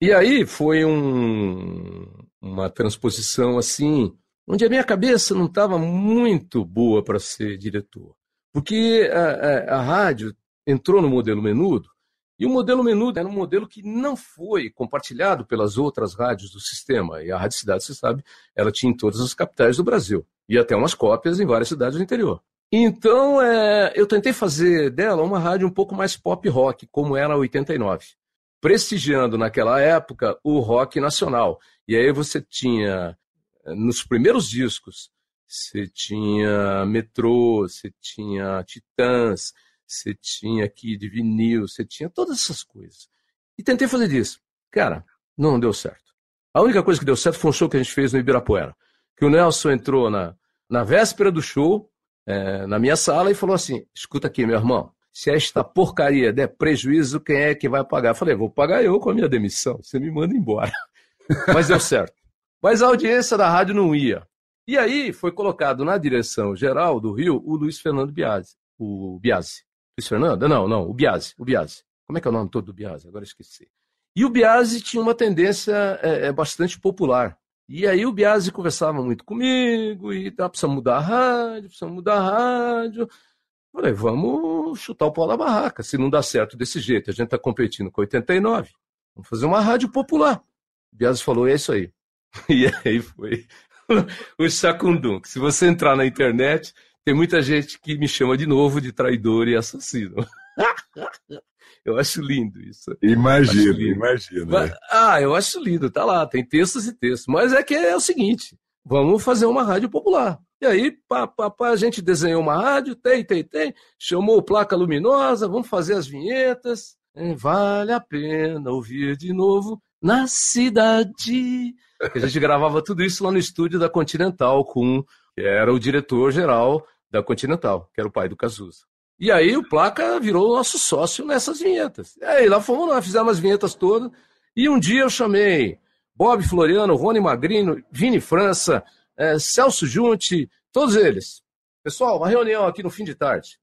E aí foi um, uma transposição assim, onde a minha cabeça não estava muito boa para ser diretor. Porque a, a, a, rádio entrou no modelo menudo, e o modelo menudo era um modelo que não foi compartilhado pelas outras rádios do sistema. E a Rádio Cidade, você sabe, ela tinha em todas as capitais do Brasil. E até umas cópias em várias cidades do interior. Então, é, eu tentei fazer dela uma rádio um pouco mais pop rock, como era a 89 prestigiando naquela época o rock nacional. E aí você tinha, nos primeiros discos, você tinha Metrô, você tinha Titãs, você tinha aqui de vinil, você tinha todas essas coisas. E tentei fazer disso. Cara, não deu certo. A única coisa que deu certo foi um show que a gente fez no Ibirapuera. Que o Nelson entrou na, na véspera do show, é, na minha sala, e falou assim: escuta aqui, meu irmão, se esta porcaria der prejuízo, quem é que vai pagar? Eu falei, vou pagar eu com a minha demissão, você me manda embora. Mas deu certo. Mas a audiência da rádio não ia. E aí foi colocado na direção geral do Rio o Luiz Fernando Biasi. O Biasi. Luiz Fernando? Não, não, o Biasi. O Biasi. Como é que é o nome todo do Biasi? Agora esqueci. E o Biasi tinha uma tendência é, é, bastante popular. E aí o Biasi conversava muito comigo e tá, precisa mudar a rádio, precisa mudar a rádio. Falei, vamos chutar o pau da barraca. Se não dá certo desse jeito, a gente está competindo com 89, vamos fazer uma rádio popular. Bias falou, é isso aí. E aí foi o Chacundum. Se você entrar na internet, tem muita gente que me chama de novo de traidor e assassino. Eu acho lindo isso. Imagina, imagina. É. Ah, eu acho lindo, tá lá, tem textos e textos. Mas é que é o seguinte: vamos fazer uma rádio popular. E aí, pá, pá, pá, a gente desenhou uma rádio, tem, tem, tem, chamou placa luminosa, vamos fazer as vinhetas. Vale a pena ouvir de novo na cidade. A gente gravava tudo isso lá no estúdio da Continental, com que era o diretor-geral da Continental, que era o pai do Cazuza. E aí o Placa virou nosso sócio nessas vinhetas. E aí lá fomos lá, fizemos as vinhetas todas. E um dia eu chamei Bob Floriano, Rony Magrino, Vini França, é, Celso Junte, todos eles. Pessoal, uma reunião aqui no fim de tarde.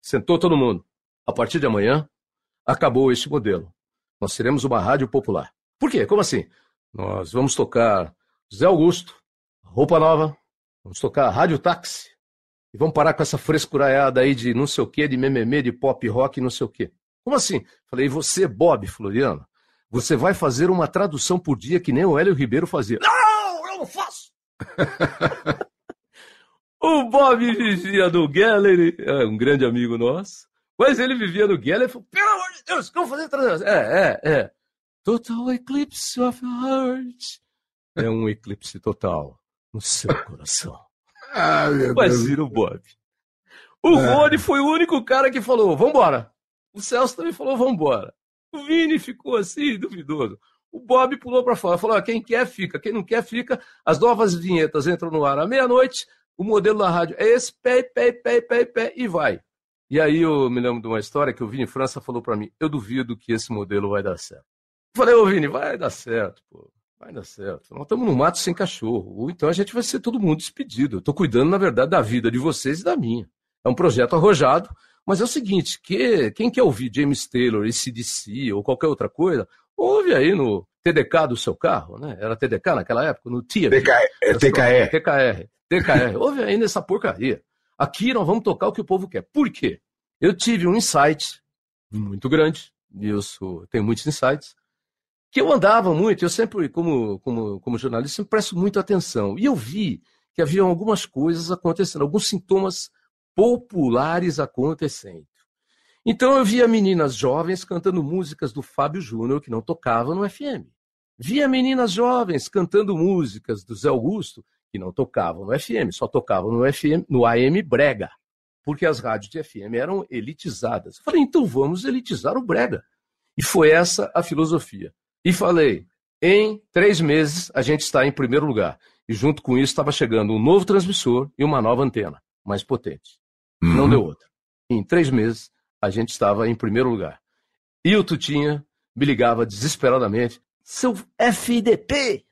Sentou todo mundo. A partir de amanhã, acabou este modelo. Nós seremos uma rádio popular. Por quê? Como assim? Nós vamos tocar Zé Augusto, Roupa Nova, vamos tocar Rádio Táxi, e vamos parar com essa frescuraiada aí de não sei o quê, de mememê, de pop rock, não sei o quê. Como assim? Falei, você, Bob Floriano, você vai fazer uma tradução por dia que nem o Hélio Ribeiro fazia. Não, eu não faço! o Bob vivia no Gallery, é um grande amigo nosso, mas ele vivia no Gallery e falou, pelo amor de Deus, como fazer tradução? É, é, é. Total eclipse of heart. É um eclipse total no seu coração. Ah, Mas vira o Bob. O é. Rony foi o único cara que falou, vambora. O Celso também falou, vambora. O Vini ficou assim, duvidoso. O Bob pulou para fora, falou: quem quer fica, quem não quer fica. As novas vinhetas entram no ar à meia-noite. O modelo da rádio é esse, pé, pé, pé, pé, pé, e vai. E aí eu me lembro de uma história que o Vini França falou para mim: eu duvido que esse modelo vai dar certo. Eu falei: ô Vini, vai dar certo, pô. Vai dar certo. Nós estamos no mato sem cachorro. Ou então a gente vai ser todo mundo despedido. Eu estou cuidando, na verdade, da vida de vocês e da minha. É um projeto arrojado, mas é o seguinte: que, quem quer ouvir James Taylor, ACDC ou qualquer outra coisa, ouve aí no TDK do seu carro, né? Era TDK naquela época, no TIA. TK, é TKR. TKR. TKR. ouve aí nessa porcaria. Aqui nós vamos tocar o que o povo quer. Por quê? Eu tive um insight muito grande, e eu sou, tenho muitos insights, que eu andava muito, eu sempre, como, como, como jornalista, sempre presto muita atenção. E eu vi que haviam algumas coisas acontecendo, alguns sintomas populares acontecendo. Então eu via meninas jovens cantando músicas do Fábio Júnior que não tocavam no FM. Via meninas jovens cantando músicas do Zé Augusto que não tocavam no FM, só tocavam no FM, no AM Brega, porque as rádios de FM eram elitizadas. Eu falei, então vamos elitizar o Brega. E foi essa a filosofia. E falei: em três meses a gente está em primeiro lugar. E junto com isso estava chegando um novo transmissor e uma nova antena, mais potente. Uhum. Não deu outra. Em três meses a gente estava em primeiro lugar. E o Tutinha me ligava desesperadamente: Seu FDP,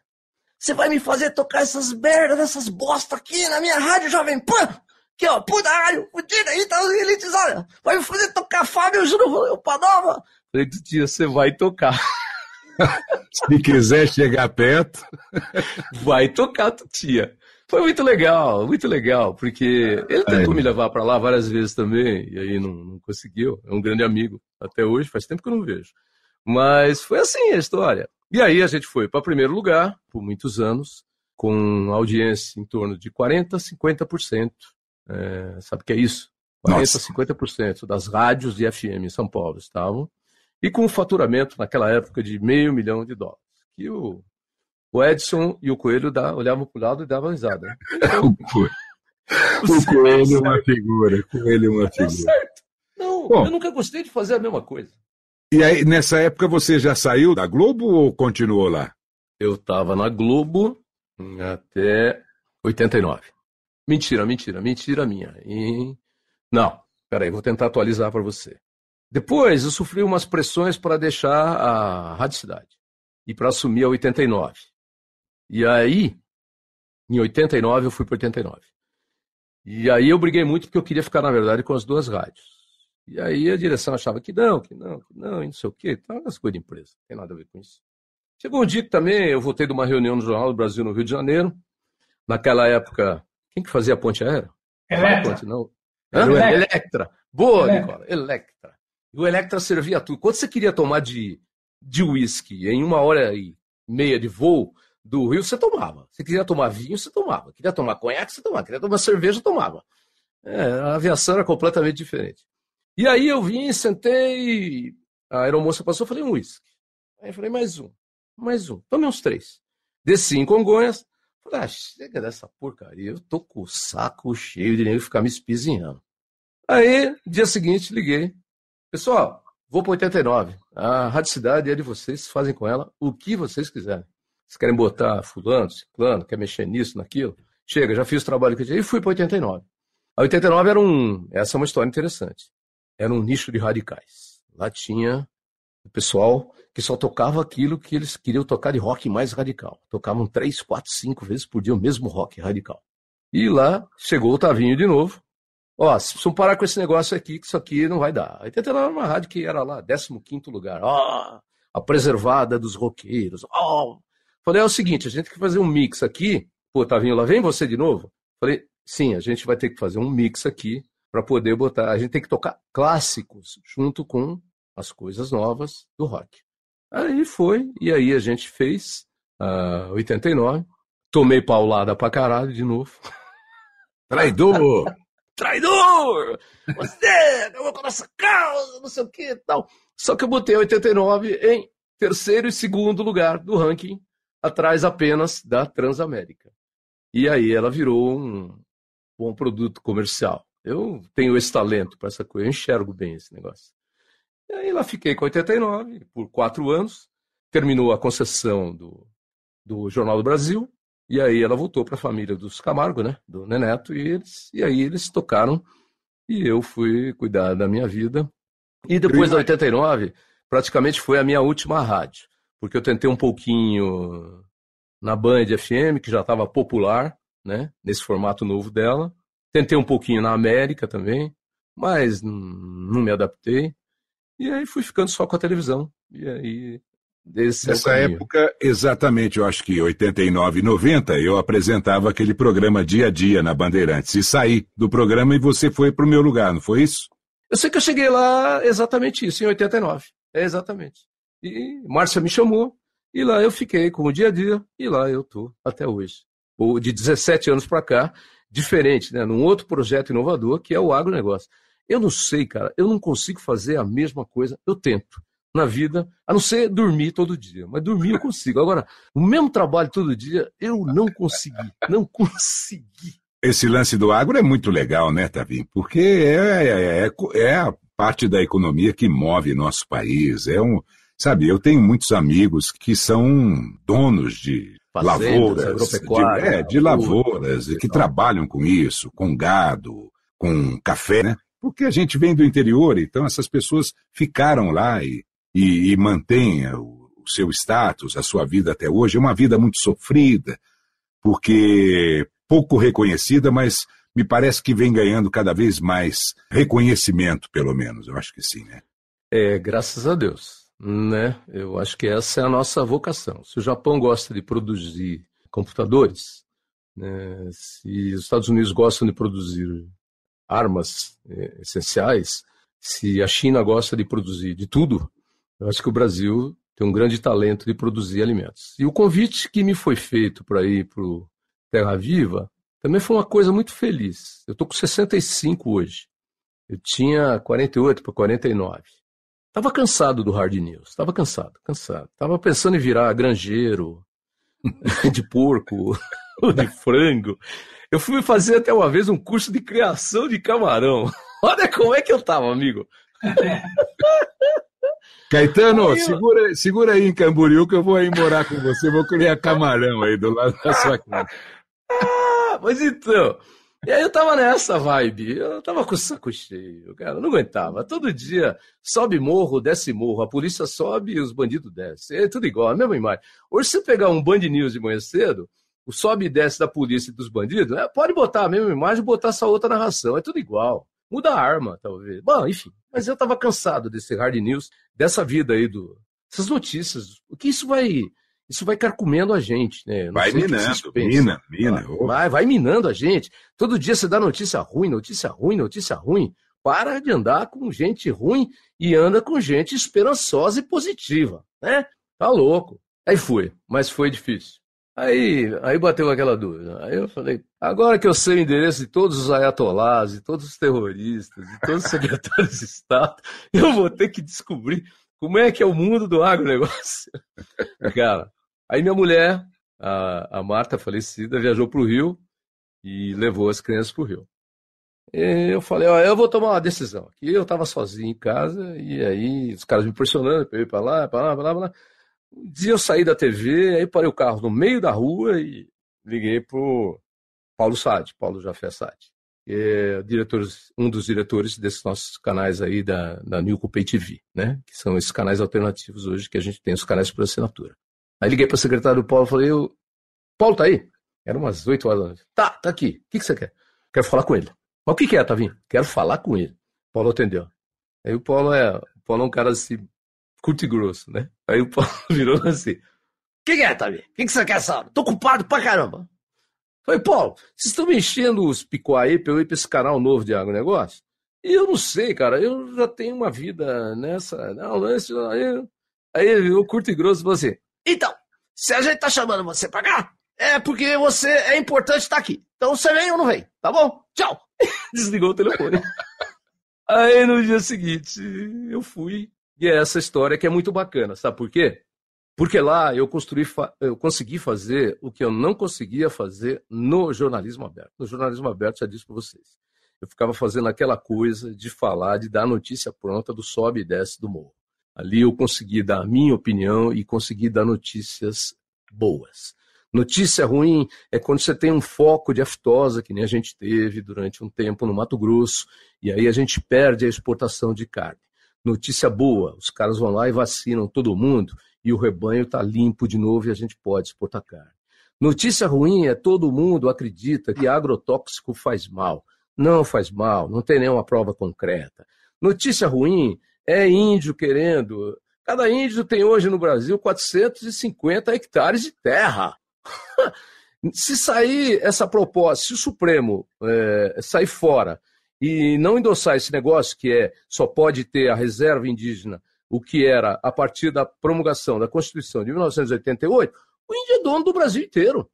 você vai me fazer tocar essas merdas, essas bosta aqui na minha rádio Jovem Pan? Que ó, puta rádio, fudida aí, tá elitizada. Vai me fazer tocar Fábio Júnior Opa Nova? Falei, Tutinha, você vai tocar. Se quiser chegar perto. Vai tocar, tia. Foi muito legal, muito legal, porque ele tentou me levar para lá várias vezes também, e aí não, não, conseguiu. É um grande amigo até hoje, faz tempo que eu não vejo. Mas foi assim a história. E aí a gente foi para primeiro lugar por muitos anos, com audiência em torno de 40% a 50%. É, sabe o que é isso? 40% Nossa. a 50% das rádios de FM em São Paulo estavam e com um faturamento naquela época de meio milhão de dólares. Que o, o Edson e o Coelho dá, olhavam para o lado e davam risada. Né? o, Coelho é uma figura. Coelho é uma figura. certo. Não, Bom, eu nunca gostei de fazer a mesma coisa. E aí, nessa época, você já saiu da Globo ou continuou lá? Eu estava na Globo até 89. Mentira, mentira, mentira minha. E... Não, peraí, vou tentar atualizar para você. Depois eu sofri umas pressões para deixar a Rádio Cidade e para assumir a 89. E aí, em 89, eu fui para 89. E aí eu briguei muito porque eu queria ficar, na verdade, com as duas rádios. E aí a direção achava que não, que não, que não, e não sei o quê. Então, as coisas de empresa, não tem nada a ver com isso. Chegou um dia que também eu voltei de uma reunião no Jornal do Brasil, no Rio de Janeiro. Naquela época, quem que fazia a ponte aérea? Electra. Ponte, não. Electra. Electra. Boa, Electra. Nicola. Electra. E o Electra servia tudo. Quando você queria tomar de de uísque em uma hora e meia de voo do Rio, você tomava. Se queria tomar vinho, você tomava. Queria tomar conhaque, você tomava. Queria tomar cerveja, tomava. É, a aviação era completamente diferente. E aí eu vim, sentei, a aeromoça passou, falei um uísque. Aí eu falei, mais um, mais um. Tomei uns três. Desci em Congonhas. Falei, ah, chega dessa porcaria. Eu tô com o saco cheio de nem ficar me espizinhando. Aí, dia seguinte, liguei. Pessoal, vou para 89. A Rádio Cidade é de vocês, fazem com ela o que vocês quiserem. Vocês querem botar fulano, ciclano, quer mexer nisso, naquilo? Chega, já fiz o trabalho que eu tinha e fui para 89. A 89 era um. Essa é uma história interessante. era um nicho de radicais. Lá tinha o pessoal que só tocava aquilo que eles queriam tocar de rock mais radical. Tocavam três, quatro, cinco vezes por dia o mesmo rock radical. E lá chegou o Tavinho de novo. Ó, se precisam parar com esse negócio aqui, que isso aqui não vai dar. Aí tentando uma rádio que era lá, 15 lugar. Ó, a preservada dos roqueiros. Ó. Falei, é o seguinte, a gente tem que fazer um mix aqui. Pô, Tavinho, lá vem você de novo? Falei, sim, a gente vai ter que fazer um mix aqui para poder botar. A gente tem que tocar clássicos junto com as coisas novas do rock. Aí foi, e aí a gente fez uh, 89. Tomei paulada pra caralho de novo. Traidor! Traidor! Você acabou com a nossa causa, não sei o que e tal. Só que eu botei 89 em terceiro e segundo lugar do ranking, atrás apenas da Transamérica. E aí ela virou um bom produto comercial. Eu tenho esse talento para essa coisa, eu enxergo bem esse negócio. E aí lá fiquei com 89 por quatro anos, terminou a concessão do, do Jornal do Brasil, e aí ela voltou para a família dos Camargo, né, do Neneto, e, eles, e aí eles tocaram, e eu fui cuidar da minha vida. E depois da 89, praticamente foi a minha última rádio, porque eu tentei um pouquinho na Band FM, que já estava popular, né, nesse formato novo dela. Tentei um pouquinho na América também, mas não me adaptei. E aí fui ficando só com a televisão. E aí. Nessa época, exatamente, eu acho que 89 90, eu apresentava aquele programa Dia a Dia na Bandeirantes. E saí do programa e você foi para o meu lugar, não foi isso? Eu sei que eu cheguei lá exatamente isso, em 89. É exatamente. E Márcia me chamou, e lá eu fiquei como dia a dia, e lá eu tô até hoje. Ou de 17 anos para cá, diferente, né? Num outro projeto inovador que é o agronegócio. Eu não sei, cara, eu não consigo fazer a mesma coisa. Eu tento na vida, a não ser dormir todo dia. Mas dormir eu consigo. Agora, o mesmo trabalho todo dia, eu não consegui. Não consegui. Esse lance do agro é muito legal, né, Tavim? Porque é, é, é, é a parte da economia que move nosso país. É um, sabe, eu tenho muitos amigos que são donos de lavouras, de, é, de lavouras, e que trabalham com isso, com gado, com café, né? porque a gente vem do interior, então essas pessoas ficaram lá e, e, e mantêm o, o seu status, a sua vida até hoje. É uma vida muito sofrida, porque pouco reconhecida, mas me parece que vem ganhando cada vez mais reconhecimento, pelo menos. Eu acho que sim, né? É, graças a Deus. Né? Eu acho que essa é a nossa vocação. Se o Japão gosta de produzir computadores, né? se os Estados Unidos gostam de produzir armas é, essenciais, se a China gosta de produzir de tudo, eu acho que o Brasil tem um grande talento de produzir alimentos. E o convite que me foi feito para ir para o Terra Viva também foi uma coisa muito feliz. Eu estou com 65 hoje. Eu tinha 48 para 49. Estava cansado do hard news, estava cansado, cansado. Estava pensando em virar granjeiro de porco ou de frango. Eu fui fazer até uma vez um curso de criação de camarão. Olha como é que eu tava, amigo. Caetano, segura, segura aí em Camboriú que eu vou aí morar com você, vou criar camarão aí do lado da sua casa. Ah, mas então, e aí eu tava nessa vibe, eu tava com o saco cheio, cara, não aguentava. Todo dia sobe morro, desce morro, a polícia sobe e os bandidos descem. É tudo igual, a mesma imagem. Hoje, se você pegar um Band News de manhã cedo, o sobe e desce da polícia e dos bandidos, é, pode botar a mesma imagem e botar essa outra narração. É tudo igual. Muda a arma, talvez. Bom, enfim. Mas eu estava cansado desse hard news, dessa vida aí, do, dessas notícias. O que isso vai. Isso vai carcomendo a gente, né? Vai minando, mina, mina. Vai, vai minando a gente. Todo dia você dá notícia ruim, notícia ruim, notícia ruim. Para de andar com gente ruim e anda com gente esperançosa e positiva, né? Tá louco. Aí foi, mas foi difícil. Aí, aí bateu aquela dúvida. Aí eu falei, agora que eu sei o endereço de todos os ayatolás, de todos os terroristas, de todos os secretários de Estado, eu vou ter que descobrir como é que é o mundo do agronegócio. Cara, aí minha mulher, a, a Marta falecida, viajou para o Rio e levou as crianças para o Rio. E eu falei, ó, eu vou tomar uma decisão. Aqui eu estava sozinho em casa, e aí os caras me pressionando para ir para lá, para lá, para lá, para lá. Um dia eu saí da TV, aí parei o carro no meio da rua e liguei pro Paulo Sade, Paulo Jafé Sade. é diretores, um dos diretores desses nossos canais aí da, da New Pay TV, né? Que são esses canais alternativos hoje que a gente tem, os canais por assinatura. Aí liguei para o secretário do Paulo e falei, eu, Paulo tá aí? Era umas 8 horas da noite. Tá, tá aqui. O que, que você quer? Quero falar com ele. Mas o que, que é, Tavinho? Quero falar com ele. Paulo atendeu. Aí o Paulo é, o Paulo é um cara assim, curto e grosso, né? Aí o Paulo virou assim. O que, que é, Tavinho? O que, que você quer essa hora? Tô ocupado pra caramba. Falei, Paulo, vocês estão me enchendo os picô aí pra eu ir pra esse canal novo de agronegócio? E eu não sei, cara, eu já tenho uma vida nessa. Não, lance. Aí, aí o curto e grosso falou assim: então, se a gente tá chamando você pra cá, é porque você é importante estar aqui. Então você vem ou não vem, tá bom? Tchau. Desligou o telefone. aí no dia seguinte, eu fui. E é essa história que é muito bacana, sabe por quê? Porque lá eu, construí, eu consegui fazer o que eu não conseguia fazer no jornalismo aberto. No jornalismo aberto, já disse para vocês. Eu ficava fazendo aquela coisa de falar, de dar notícia pronta do sobe e desce do morro. Ali eu consegui dar a minha opinião e consegui dar notícias boas. Notícia ruim é quando você tem um foco de aftosa, que nem a gente teve durante um tempo no Mato Grosso, e aí a gente perde a exportação de carne. Notícia boa, os caras vão lá e vacinam todo mundo, e o rebanho está limpo de novo e a gente pode exportar carne. Notícia ruim é todo mundo acredita que agrotóxico faz mal. Não faz mal, não tem nenhuma prova concreta. Notícia ruim é índio querendo. Cada índio tem hoje no Brasil 450 hectares de terra. se sair essa proposta, se o Supremo é, sair fora e não endossar esse negócio que é só pode ter a reserva indígena o que era a partir da promulgação da Constituição de 1988, o índio é dono do Brasil inteiro.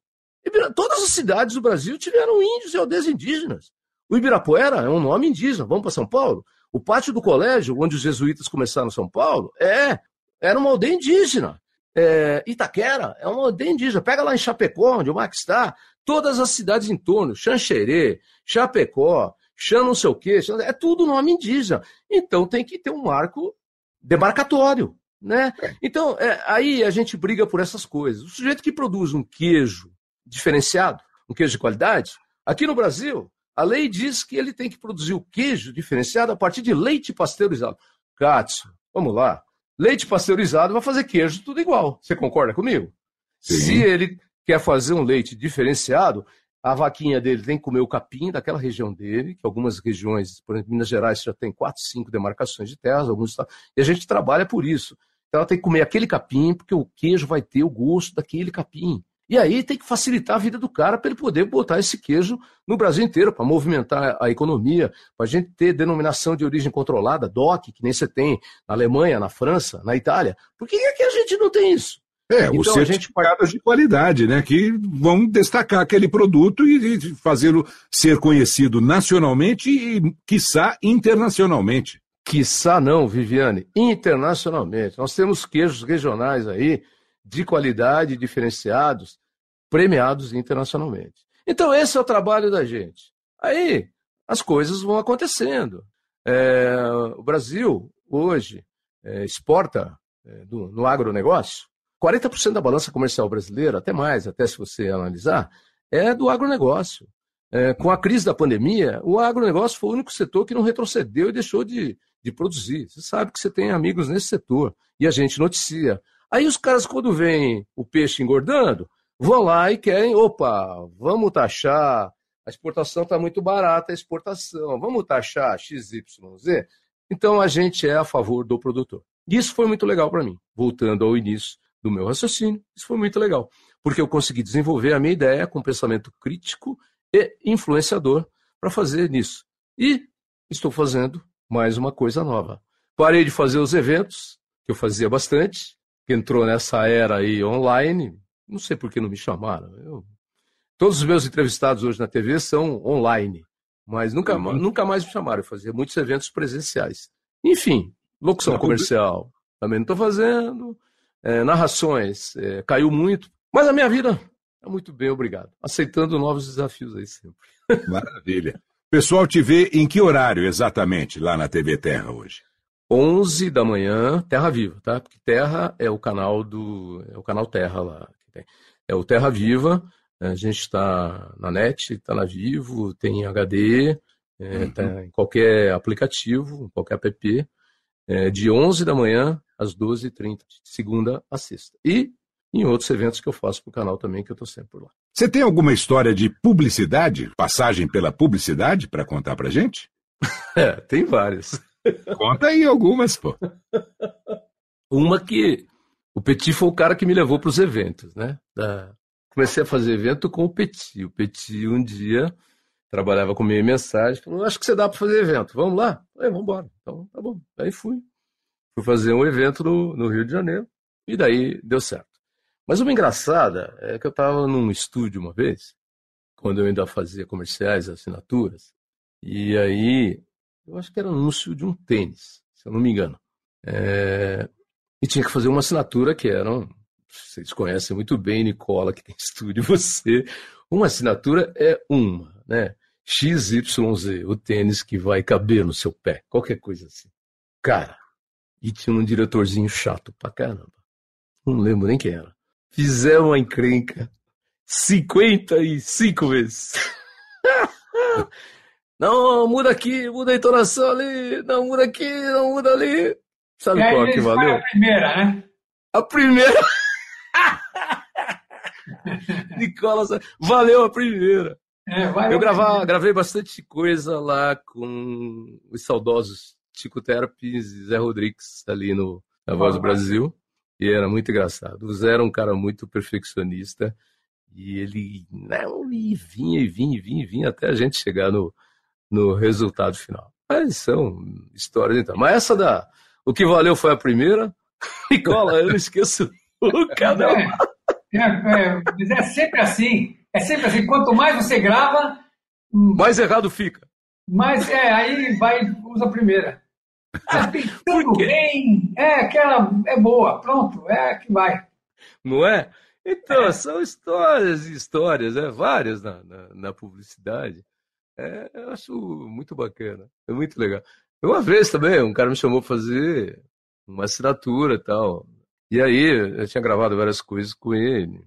Todas as cidades do Brasil tiveram índios e aldeias indígenas. O Ibirapuera é um nome indígena. Vamos para São Paulo? O pátio do colégio, onde os jesuítas começaram São Paulo, é era uma aldeia indígena. É, Itaquera é uma aldeia indígena. Pega lá em Chapecó, onde o Max está, todas as cidades em torno, Xanxerê, Chapecó, Xan não sei o quê, é tudo nome indígena. Então tem que ter um marco demarcatório. Né? É. Então, é, aí a gente briga por essas coisas. O sujeito que produz um queijo diferenciado, um queijo de qualidade, aqui no Brasil, a lei diz que ele tem que produzir o queijo diferenciado a partir de leite pasteurizado. Katsu, vamos lá. Leite pasteurizado vai fazer queijo tudo igual. Você concorda comigo? Sim. Se ele quer fazer um leite diferenciado, a vaquinha dele tem que comer o capim daquela região dele, que algumas regiões, por exemplo, Minas Gerais já tem quatro, cinco demarcações de terras, alguns e a gente trabalha por isso. Então ela tem que comer aquele capim, porque o queijo vai ter o gosto daquele capim. E aí tem que facilitar a vida do cara para ele poder botar esse queijo no Brasil inteiro, para movimentar a economia, para a gente ter denominação de origem controlada, DOC, que nem você tem na Alemanha, na França, na Itália. Por que, é que a gente não tem isso? É, então, os certificados gente... de qualidade, né? Que vão destacar aquele produto e fazê-lo ser conhecido nacionalmente e, quiçá, internacionalmente. Quiçá não, Viviane, internacionalmente. Nós temos queijos regionais aí de qualidade, diferenciados, premiados internacionalmente. Então, esse é o trabalho da gente. Aí, as coisas vão acontecendo. É, o Brasil, hoje, é, exporta é, do, no agronegócio 40% da balança comercial brasileira, até mais, até se você analisar, é do agronegócio. É, com a crise da pandemia, o agronegócio foi o único setor que não retrocedeu e deixou de, de produzir. Você sabe que você tem amigos nesse setor e a gente noticia. Aí os caras, quando veem o peixe engordando, vão lá e querem, opa, vamos taxar, a exportação está muito barata, a exportação, vamos taxar XYZ. Então a gente é a favor do produtor. Isso foi muito legal para mim, voltando ao início do meu raciocínio. Isso foi muito legal, porque eu consegui desenvolver a minha ideia com pensamento crítico e influenciador para fazer nisso. E estou fazendo mais uma coisa nova. Parei de fazer os eventos, que eu fazia bastante, que entrou nessa era aí online. Não sei por que não me chamaram. Eu... Todos os meus entrevistados hoje na TV são online, mas nunca, uhum. nunca mais me chamaram. Eu fazia muitos eventos presenciais. Enfim, locução comercial também não estou fazendo é, narrações, é, caiu muito. Mas a minha vida é muito bem, obrigado. Aceitando novos desafios aí sempre. Maravilha. Pessoal te vê em que horário exatamente lá na TV Terra hoje? 11 da manhã, Terra Viva, tá? Porque Terra é o canal do é o canal Terra lá. É o Terra Viva, A gente está na net, está na Vivo, tem HD, é, uhum. tá em qualquer aplicativo, qualquer app, é, de 11 da manhã às 12h30, de segunda a sexta. E em outros eventos que eu faço para o canal também, que eu estou sempre por lá. Você tem alguma história de publicidade, passagem pela publicidade, para contar para gente? É, tem várias. Conta aí algumas, pô. Uma que o Petit foi o cara que me levou para os eventos, né? Da... Comecei a fazer evento com o Petit. O Petit um dia trabalhava comigo em mensagem, falou, acho que você dá para fazer evento, vamos lá? Falei, vamos embora. Então, tá bom. Aí fui. Fui fazer um evento no, no Rio de Janeiro e daí deu certo. Mas uma engraçada é que eu estava num estúdio uma vez, quando eu ainda fazia comerciais, assinaturas, e aí eu acho que era anúncio de um tênis, se eu não me engano. É... E tinha que fazer uma assinatura que eram. Vocês conhecem muito bem, Nicola, que tem estúdio, você. Uma assinatura é uma, né? XYZ, o tênis que vai caber no seu pé, qualquer coisa assim. Cara, e tinha um diretorzinho chato pra caramba. Não lembro nem quem era. Fizeram uma encrenca 55 vezes. não, muda aqui, muda a entonação ali, não muda aqui, não muda ali. Sabe qual que valeu? A primeira, né? A primeira. Nicolas, valeu a primeira. É, eu gravar, gravei bastante coisa lá com os saudosos Chico Terpes e Zé Rodrigues ali no, na Voz do Brasil. E era muito engraçado. O Zé era um cara muito perfeccionista e ele não, e vinha e vinha e vinha e vinha até a gente chegar no, no resultado final. Mas são histórias então. Mas essa da. O que valeu foi a primeira. Nicola, eu não esqueço o canal. É, é, é, é sempre assim. É sempre assim. Quanto mais você grava. Mais errado fica. Mas é, aí vai, usa a primeira. Ah, tudo bem, é aquela, é boa, pronto, é que vai. Não é? Então, é. são histórias e histórias, é, várias na, na, na publicidade. É, eu acho muito bacana, é muito legal. Uma vez também, um cara me chamou para fazer uma assinatura e tal. E aí, eu tinha gravado várias coisas com ele.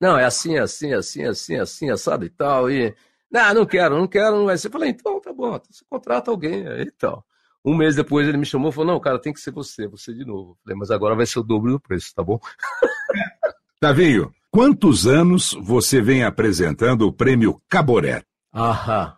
Não, é assim, assim, assim, assim, assim, assado e tal. E, não, não quero, não quero, não vai ser. Eu falei, então, tá bom, então você contrata alguém aí e tal. Um mês depois ele me chamou e falou: Não, cara, tem que ser você, você de novo. falei, mas agora vai ser o dobro do preço, tá bom? Tavinho, quantos anos você vem apresentando o prêmio Caboré? Aham,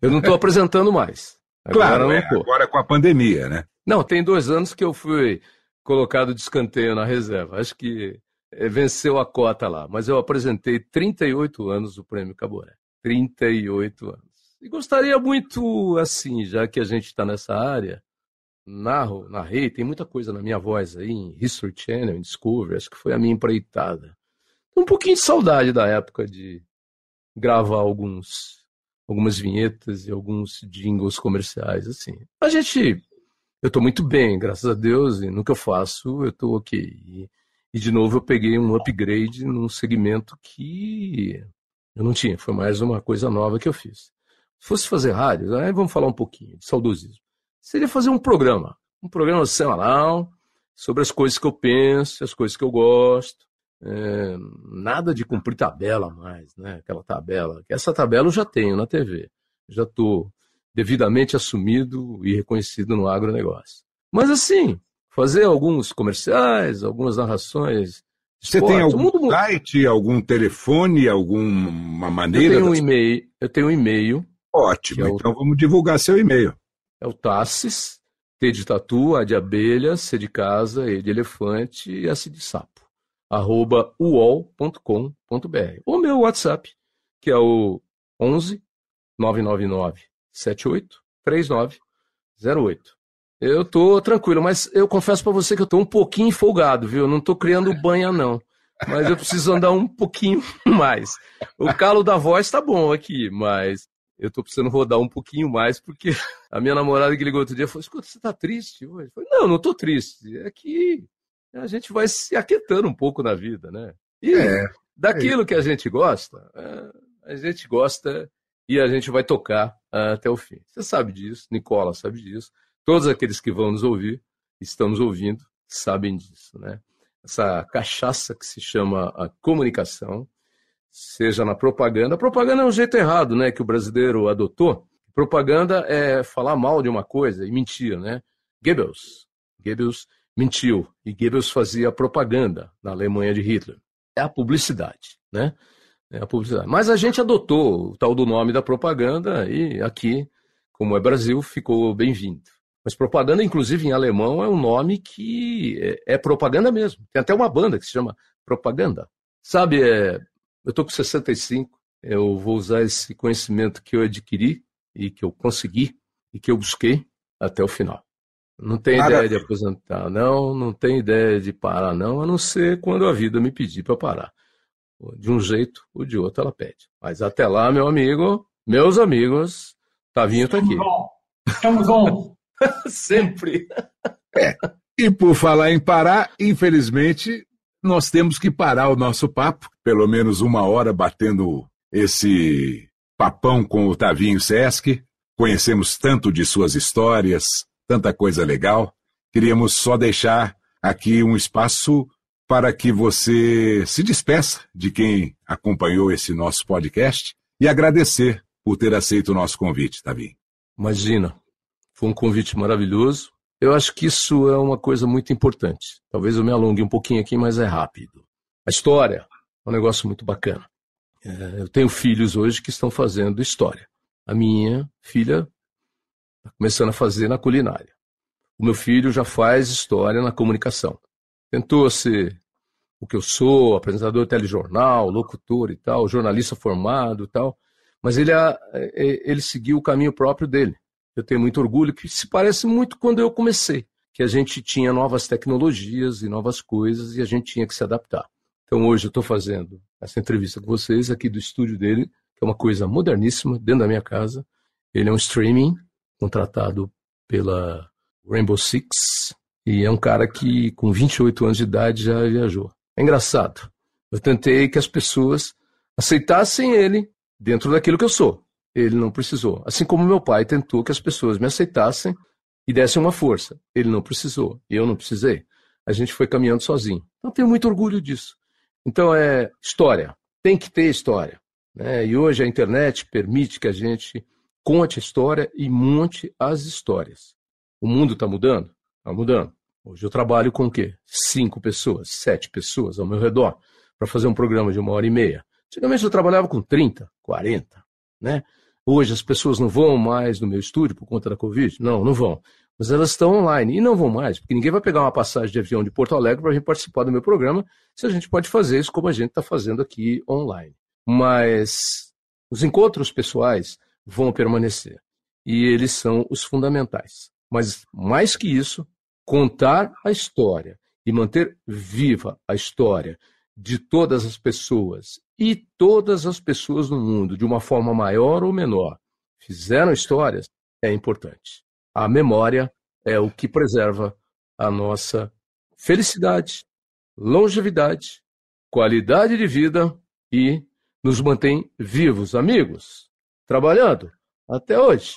eu não estou apresentando mais. Agora claro, é, agora com a pandemia, né? Não, tem dois anos que eu fui colocado de escanteio na reserva. Acho que eh, venceu a cota lá. Mas eu apresentei 38 anos o prêmio Caboré. 38 anos. E gostaria muito, assim, já que a gente está nessa área, narro, narrei, tem muita coisa na minha voz aí, em History Channel, em Discovery, acho que foi a minha empreitada. Um pouquinho de saudade da época de gravar alguns, algumas vinhetas e alguns jingles comerciais, assim. A gente, eu estou muito bem, graças a Deus, e no que eu faço, eu estou ok. E, e, de novo, eu peguei um upgrade num segmento que eu não tinha, foi mais uma coisa nova que eu fiz. Se fosse fazer rádio, aí vamos falar um pouquinho de saudosismo. Seria fazer um programa, um programa semanal sobre as coisas que eu penso, as coisas que eu gosto. É, nada de cumprir tabela mais, né? Aquela tabela. Essa tabela eu já tenho na TV. Já estou devidamente assumido e reconhecido no agronegócio. Mas assim, fazer alguns comerciais, algumas narrações. Você esporte, tem algum mundo... site, algum telefone, alguma maneira? Eu tenho um e-mail, eu tenho um e-mail Ótimo, é o... então vamos divulgar seu e-mail. É o Tassis, T de tatu, A de abelha, C de casa, E de elefante e S de sapo, arroba uol.com.br. O meu WhatsApp, que é o 11 999 78 3908. Eu tô tranquilo, mas eu confesso para você que eu tô um pouquinho folgado, viu? Eu não tô criando banha, não. Mas eu preciso andar um pouquinho mais. O calo da voz tá bom aqui, mas eu tô precisando rodar um pouquinho mais, porque a minha namorada que ligou outro dia falou: escuta, você tá triste hoje? Eu falei, não, não tô triste. É que a gente vai se aquietando um pouco na vida, né? E é, daquilo é. que a gente gosta, é, a gente gosta e a gente vai tocar até o fim. Você sabe disso, Nicola sabe disso. Todos aqueles que vão nos ouvir, estão nos ouvindo, sabem disso, né? Essa cachaça que se chama a comunicação seja na propaganda. A propaganda é um jeito errado, né, que o brasileiro adotou. Propaganda é falar mal de uma coisa e mentir, né? Goebbels, Goebbels mentiu e Goebbels fazia propaganda na Alemanha de Hitler. É a publicidade, né? É a publicidade. Mas a gente adotou o tal do nome da propaganda e aqui, como é Brasil, ficou bem-vindo. Mas propaganda, inclusive em alemão, é um nome que é, é, propaganda mesmo. Tem até uma banda que se chama Propaganda. Sabe, é, eu estou com 65, eu vou usar esse conhecimento que eu adquiri e que eu consegui e que eu busquei até o final. Não tem ideia de aposentar, não, não tem ideia de parar, não, a não ser quando a vida me pedir para parar. De um jeito ou de outro ela pede. Mas até lá, meu amigo, meus amigos, Tavinho tá aqui. Estamos on. Sempre. É. E por falar em parar, infelizmente, nós temos que parar o nosso papo, pelo menos uma hora batendo esse papão com o Tavinho Sesc. Conhecemos tanto de suas histórias, tanta coisa legal. Queríamos só deixar aqui um espaço para que você se despeça de quem acompanhou esse nosso podcast e agradecer por ter aceito o nosso convite, Tavi. Imagina, foi um convite maravilhoso. Eu acho que isso é uma coisa muito importante. Talvez eu me alongue um pouquinho aqui, mas é rápido. A história um negócio muito bacana. É, eu tenho filhos hoje que estão fazendo história. A minha filha Está começando a fazer na culinária. O meu filho já faz história na comunicação. Tentou ser o que eu sou, apresentador de telejornal, locutor e tal, jornalista formado e tal, mas ele, ele seguiu o caminho próprio dele. Eu tenho muito orgulho, que se parece muito quando eu comecei, que a gente tinha novas tecnologias e novas coisas e a gente tinha que se adaptar. Então hoje eu estou fazendo essa entrevista com vocês aqui do estúdio dele, que é uma coisa moderníssima, dentro da minha casa. Ele é um streaming, contratado pela Rainbow Six e é um cara que com 28 anos de idade já viajou. É engraçado. Eu tentei que as pessoas aceitassem ele dentro daquilo que eu sou. Ele não precisou. Assim como meu pai tentou que as pessoas me aceitassem e dessem uma força. Ele não precisou. Eu não precisei. A gente foi caminhando sozinho. Então tenho muito orgulho disso. Então é história. Tem que ter história. Né? E hoje a internet permite que a gente conte a história e monte as histórias. O mundo está mudando? Está mudando. Hoje eu trabalho com o quê? Cinco pessoas, sete pessoas ao meu redor para fazer um programa de uma hora e meia. Antigamente eu trabalhava com 30, 40, né? Hoje as pessoas não vão mais no meu estúdio por conta da Covid? Não, não vão. Mas elas estão online e não vão mais, porque ninguém vai pegar uma passagem de avião de Porto Alegre para a gente participar do meu programa, se a gente pode fazer isso como a gente está fazendo aqui online. Mas os encontros pessoais, vão permanecer. E eles são os fundamentais. Mas, mais que isso, contar a história e manter viva a história de todas as pessoas e todas as pessoas no mundo, de uma forma maior ou menor, fizeram histórias, é importante. A memória é o que preserva a nossa felicidade, longevidade, qualidade de vida e nos mantém vivos, amigos trabalhando até hoje,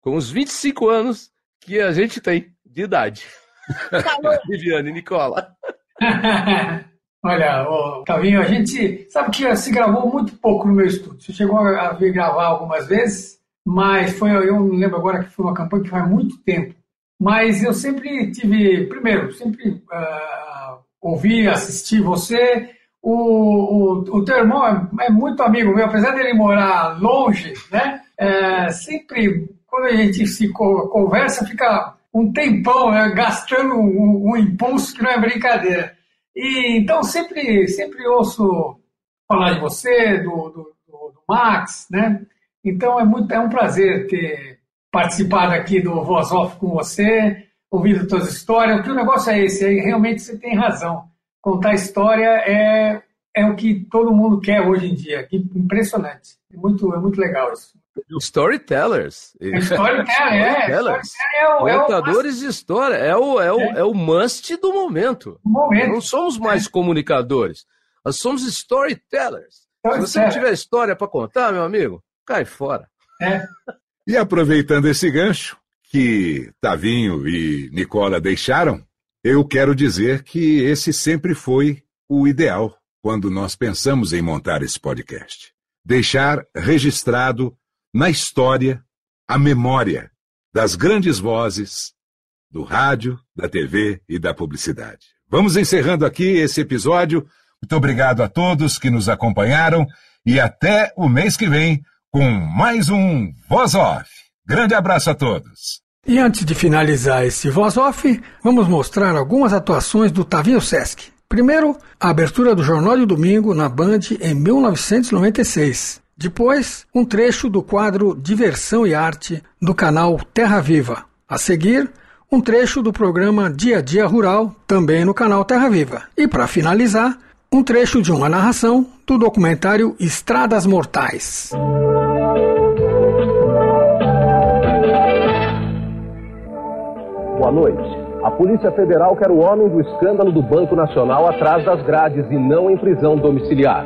com os 25 anos que a gente tem de idade. Viviane e Nicola. Olha, ô, Tavinho, a gente sabe que se gravou muito pouco no meu estúdio. Você chegou a vir gravar algumas vezes, mas foi, eu não lembro agora que foi uma campanha que faz muito tempo. Mas eu sempre tive, primeiro, sempre uh, ouvi, assisti você, o, o, o teu irmão é, é, muito amigo meu, apesar dele morar longe, né? É, sempre, quando a gente se conversa, fica um tempão né, gastando um, um, impulso que não é brincadeira. E, então, sempre, sempre ouço falar de você, do, do, do, Max, né? Então, é, muito, é um prazer ter participado aqui do Voz Off com você, ouvido todas as histórias. O que o negócio é esse, aí realmente você tem razão contar história é, é o que todo mundo quer hoje em dia. Impressionante. É muito, é muito legal isso. Storytellers. É é. Storytellers. É, o, é Contadores de história. É o, é, o, é. é o must do momento. momento. Não somos mais é. comunicadores. Nós somos storytellers. Se você não tiver história para contar, meu amigo, cai fora. É. E aproveitando esse gancho que Tavinho e Nicola deixaram, eu quero dizer que esse sempre foi o ideal quando nós pensamos em montar esse podcast. Deixar registrado na história a memória das grandes vozes do rádio, da TV e da publicidade. Vamos encerrando aqui esse episódio. Muito obrigado a todos que nos acompanharam e até o mês que vem com mais um Voz Off. Grande abraço a todos. E antes de finalizar esse Voz Off, vamos mostrar algumas atuações do Tavinho Sesc. Primeiro, a abertura do Jornal de Domingo na Band em 1996. Depois, um trecho do quadro Diversão e Arte do canal Terra Viva. A seguir, um trecho do programa Dia a Dia Rural, também no canal Terra Viva. E para finalizar, um trecho de uma narração do documentário Estradas Mortais. Boa noite. A Polícia Federal quer o homem do escândalo do Banco Nacional atrás das grades e não em prisão domiciliar.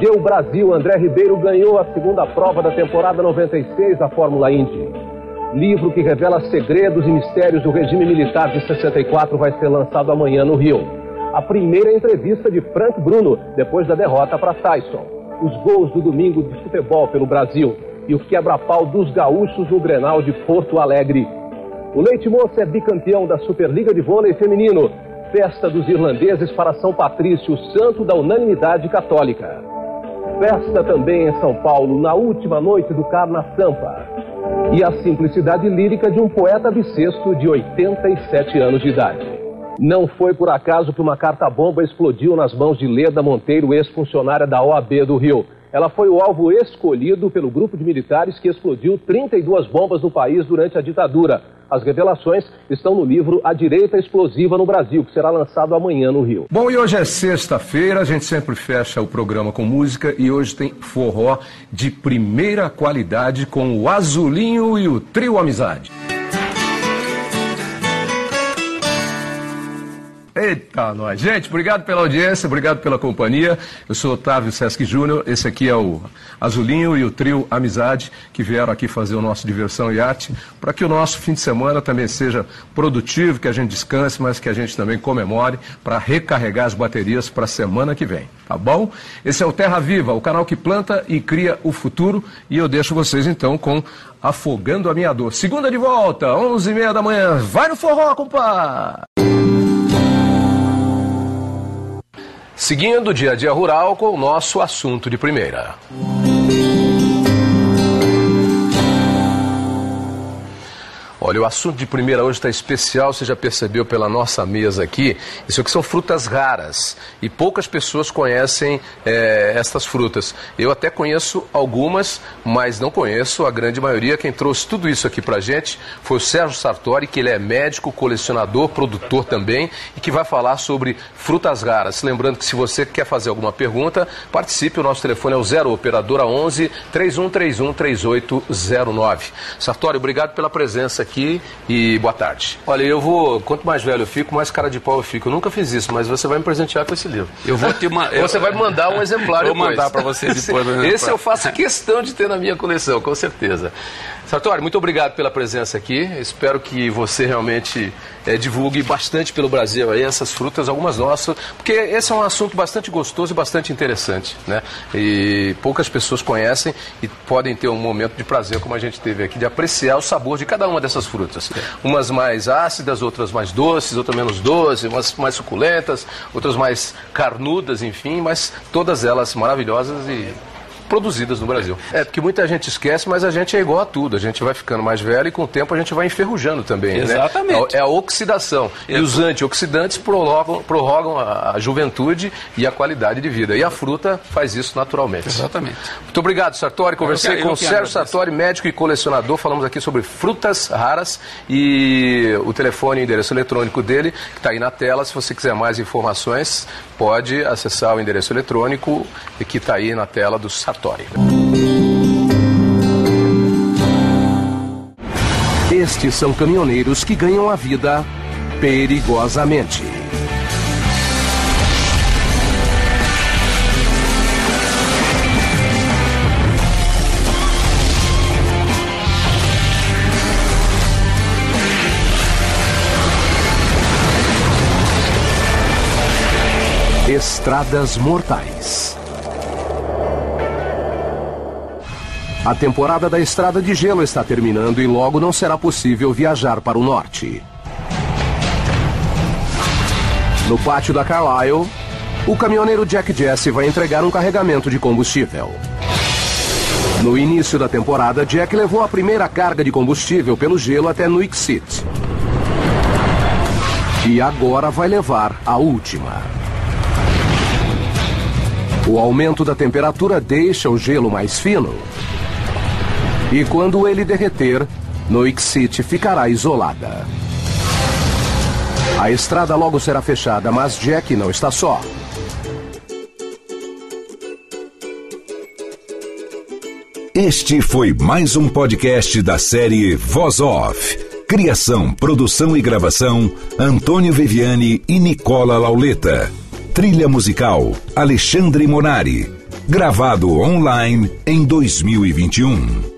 Deu Brasil, André Ribeiro ganhou a segunda prova da temporada 96 da Fórmula Indy. Livro que revela segredos e mistérios do regime militar de 64 vai ser lançado amanhã no Rio. A primeira entrevista de Frank Bruno, depois da derrota para Tyson. Os gols do domingo de futebol pelo Brasil e o quebra-pau dos gaúchos no Grenal de Porto Alegre o Leite Moça é bicampeão da Superliga de Vôlei Feminino. Festa dos irlandeses para São Patrício, santo da unanimidade católica. Festa também em São Paulo, na última noite do Carna Sampa. E a simplicidade lírica de um poeta bissexto de 87 anos de idade. Não foi por acaso que uma carta-bomba explodiu nas mãos de Leda Monteiro, ex-funcionária da OAB do Rio. Ela foi o alvo escolhido pelo grupo de militares que explodiu 32 bombas no país durante a ditadura. As revelações estão no livro A Direita Explosiva no Brasil, que será lançado amanhã no Rio. Bom, e hoje é sexta-feira, a gente sempre fecha o programa com música e hoje tem forró de primeira qualidade com o Azulinho e o Trio Amizade. Eita, nós. Gente, obrigado pela audiência, obrigado pela companhia. Eu sou Otávio Sesc Júnior, esse aqui é o Azulinho e o trio Amizade, que vieram aqui fazer o nosso Diversão e Arte, para que o nosso fim de semana também seja produtivo, que a gente descanse, mas que a gente também comemore, para recarregar as baterias para a semana que vem. Tá bom? Esse é o Terra Viva, o canal que planta e cria o futuro, e eu deixo vocês então com Afogando a Minha Dor. Segunda de volta, 11h30 da manhã. Vai no forró, compadre! Seguindo o dia a dia rural com o nosso assunto de primeira. Olha, o assunto de primeira hoje está especial, você já percebeu pela nossa mesa aqui. Isso aqui são frutas raras e poucas pessoas conhecem é, estas frutas. Eu até conheço algumas, mas não conheço a grande maioria. Quem trouxe tudo isso aqui para gente foi o Sérgio Sartori, que ele é médico, colecionador, produtor também e que vai falar sobre frutas raras. Lembrando que se você quer fazer alguma pergunta, participe. O nosso telefone é o 0 operadora 11 3131 3809. Sartori, obrigado pela presença aqui aqui e boa tarde. Olha, eu vou, quanto mais velho eu fico, mais cara de pau eu fico. Eu nunca fiz isso, mas você vai me presentear com esse livro. Eu vou te uma, Você vai mandar um exemplar Vou depois. mandar para você depois. um Esse eu faço questão de ter na minha coleção, com certeza. Sartori, muito obrigado pela presença aqui. Espero que você realmente eh, divulgue bastante pelo Brasil aí essas frutas, algumas nossas, porque esse é um assunto bastante gostoso e bastante interessante, né? E poucas pessoas conhecem e podem ter um momento de prazer, como a gente teve aqui, de apreciar o sabor de cada uma dessas frutas. Umas mais ácidas, outras mais doces, outras menos doces, umas mais suculentas, outras mais carnudas, enfim, mas todas elas maravilhosas e produzidas no Brasil. É, porque muita gente esquece, mas a gente é igual a tudo. A gente vai ficando mais velho e com o tempo a gente vai enferrujando também. né? Exatamente. É a oxidação. E os antioxidantes prorrogam, prorrogam a, a juventude e a qualidade de vida. E a fruta faz isso naturalmente. Exatamente. Muito obrigado, Sartori. Conversei Eu que- eu com o Sérgio. Sartori, médico e colecionador. Falamos aqui sobre frutas raras e o telefone e endereço eletrônico dele, que está aí na tela. Se você quiser mais informações, pode acessar o endereço eletrônico que está aí na tela do Sartori. Estes são caminhoneiros que ganham a vida perigosamente. Estradas Mortais. A temporada da Estrada de Gelo está terminando e logo não será possível viajar para o norte. No pátio da Carlisle, o caminhoneiro Jack Jesse vai entregar um carregamento de combustível. No início da temporada, Jack levou a primeira carga de combustível pelo gelo até Nuik. E agora vai levar a última. O aumento da temperatura deixa o gelo mais fino. E quando ele derreter, Noik City ficará isolada. A estrada logo será fechada, mas Jack não está só. Este foi mais um podcast da série Voz Off. Criação, produção e gravação: Antônio Viviane e Nicola Lauleta. Trilha musical Alexandre Monari. Gravado online em 2021.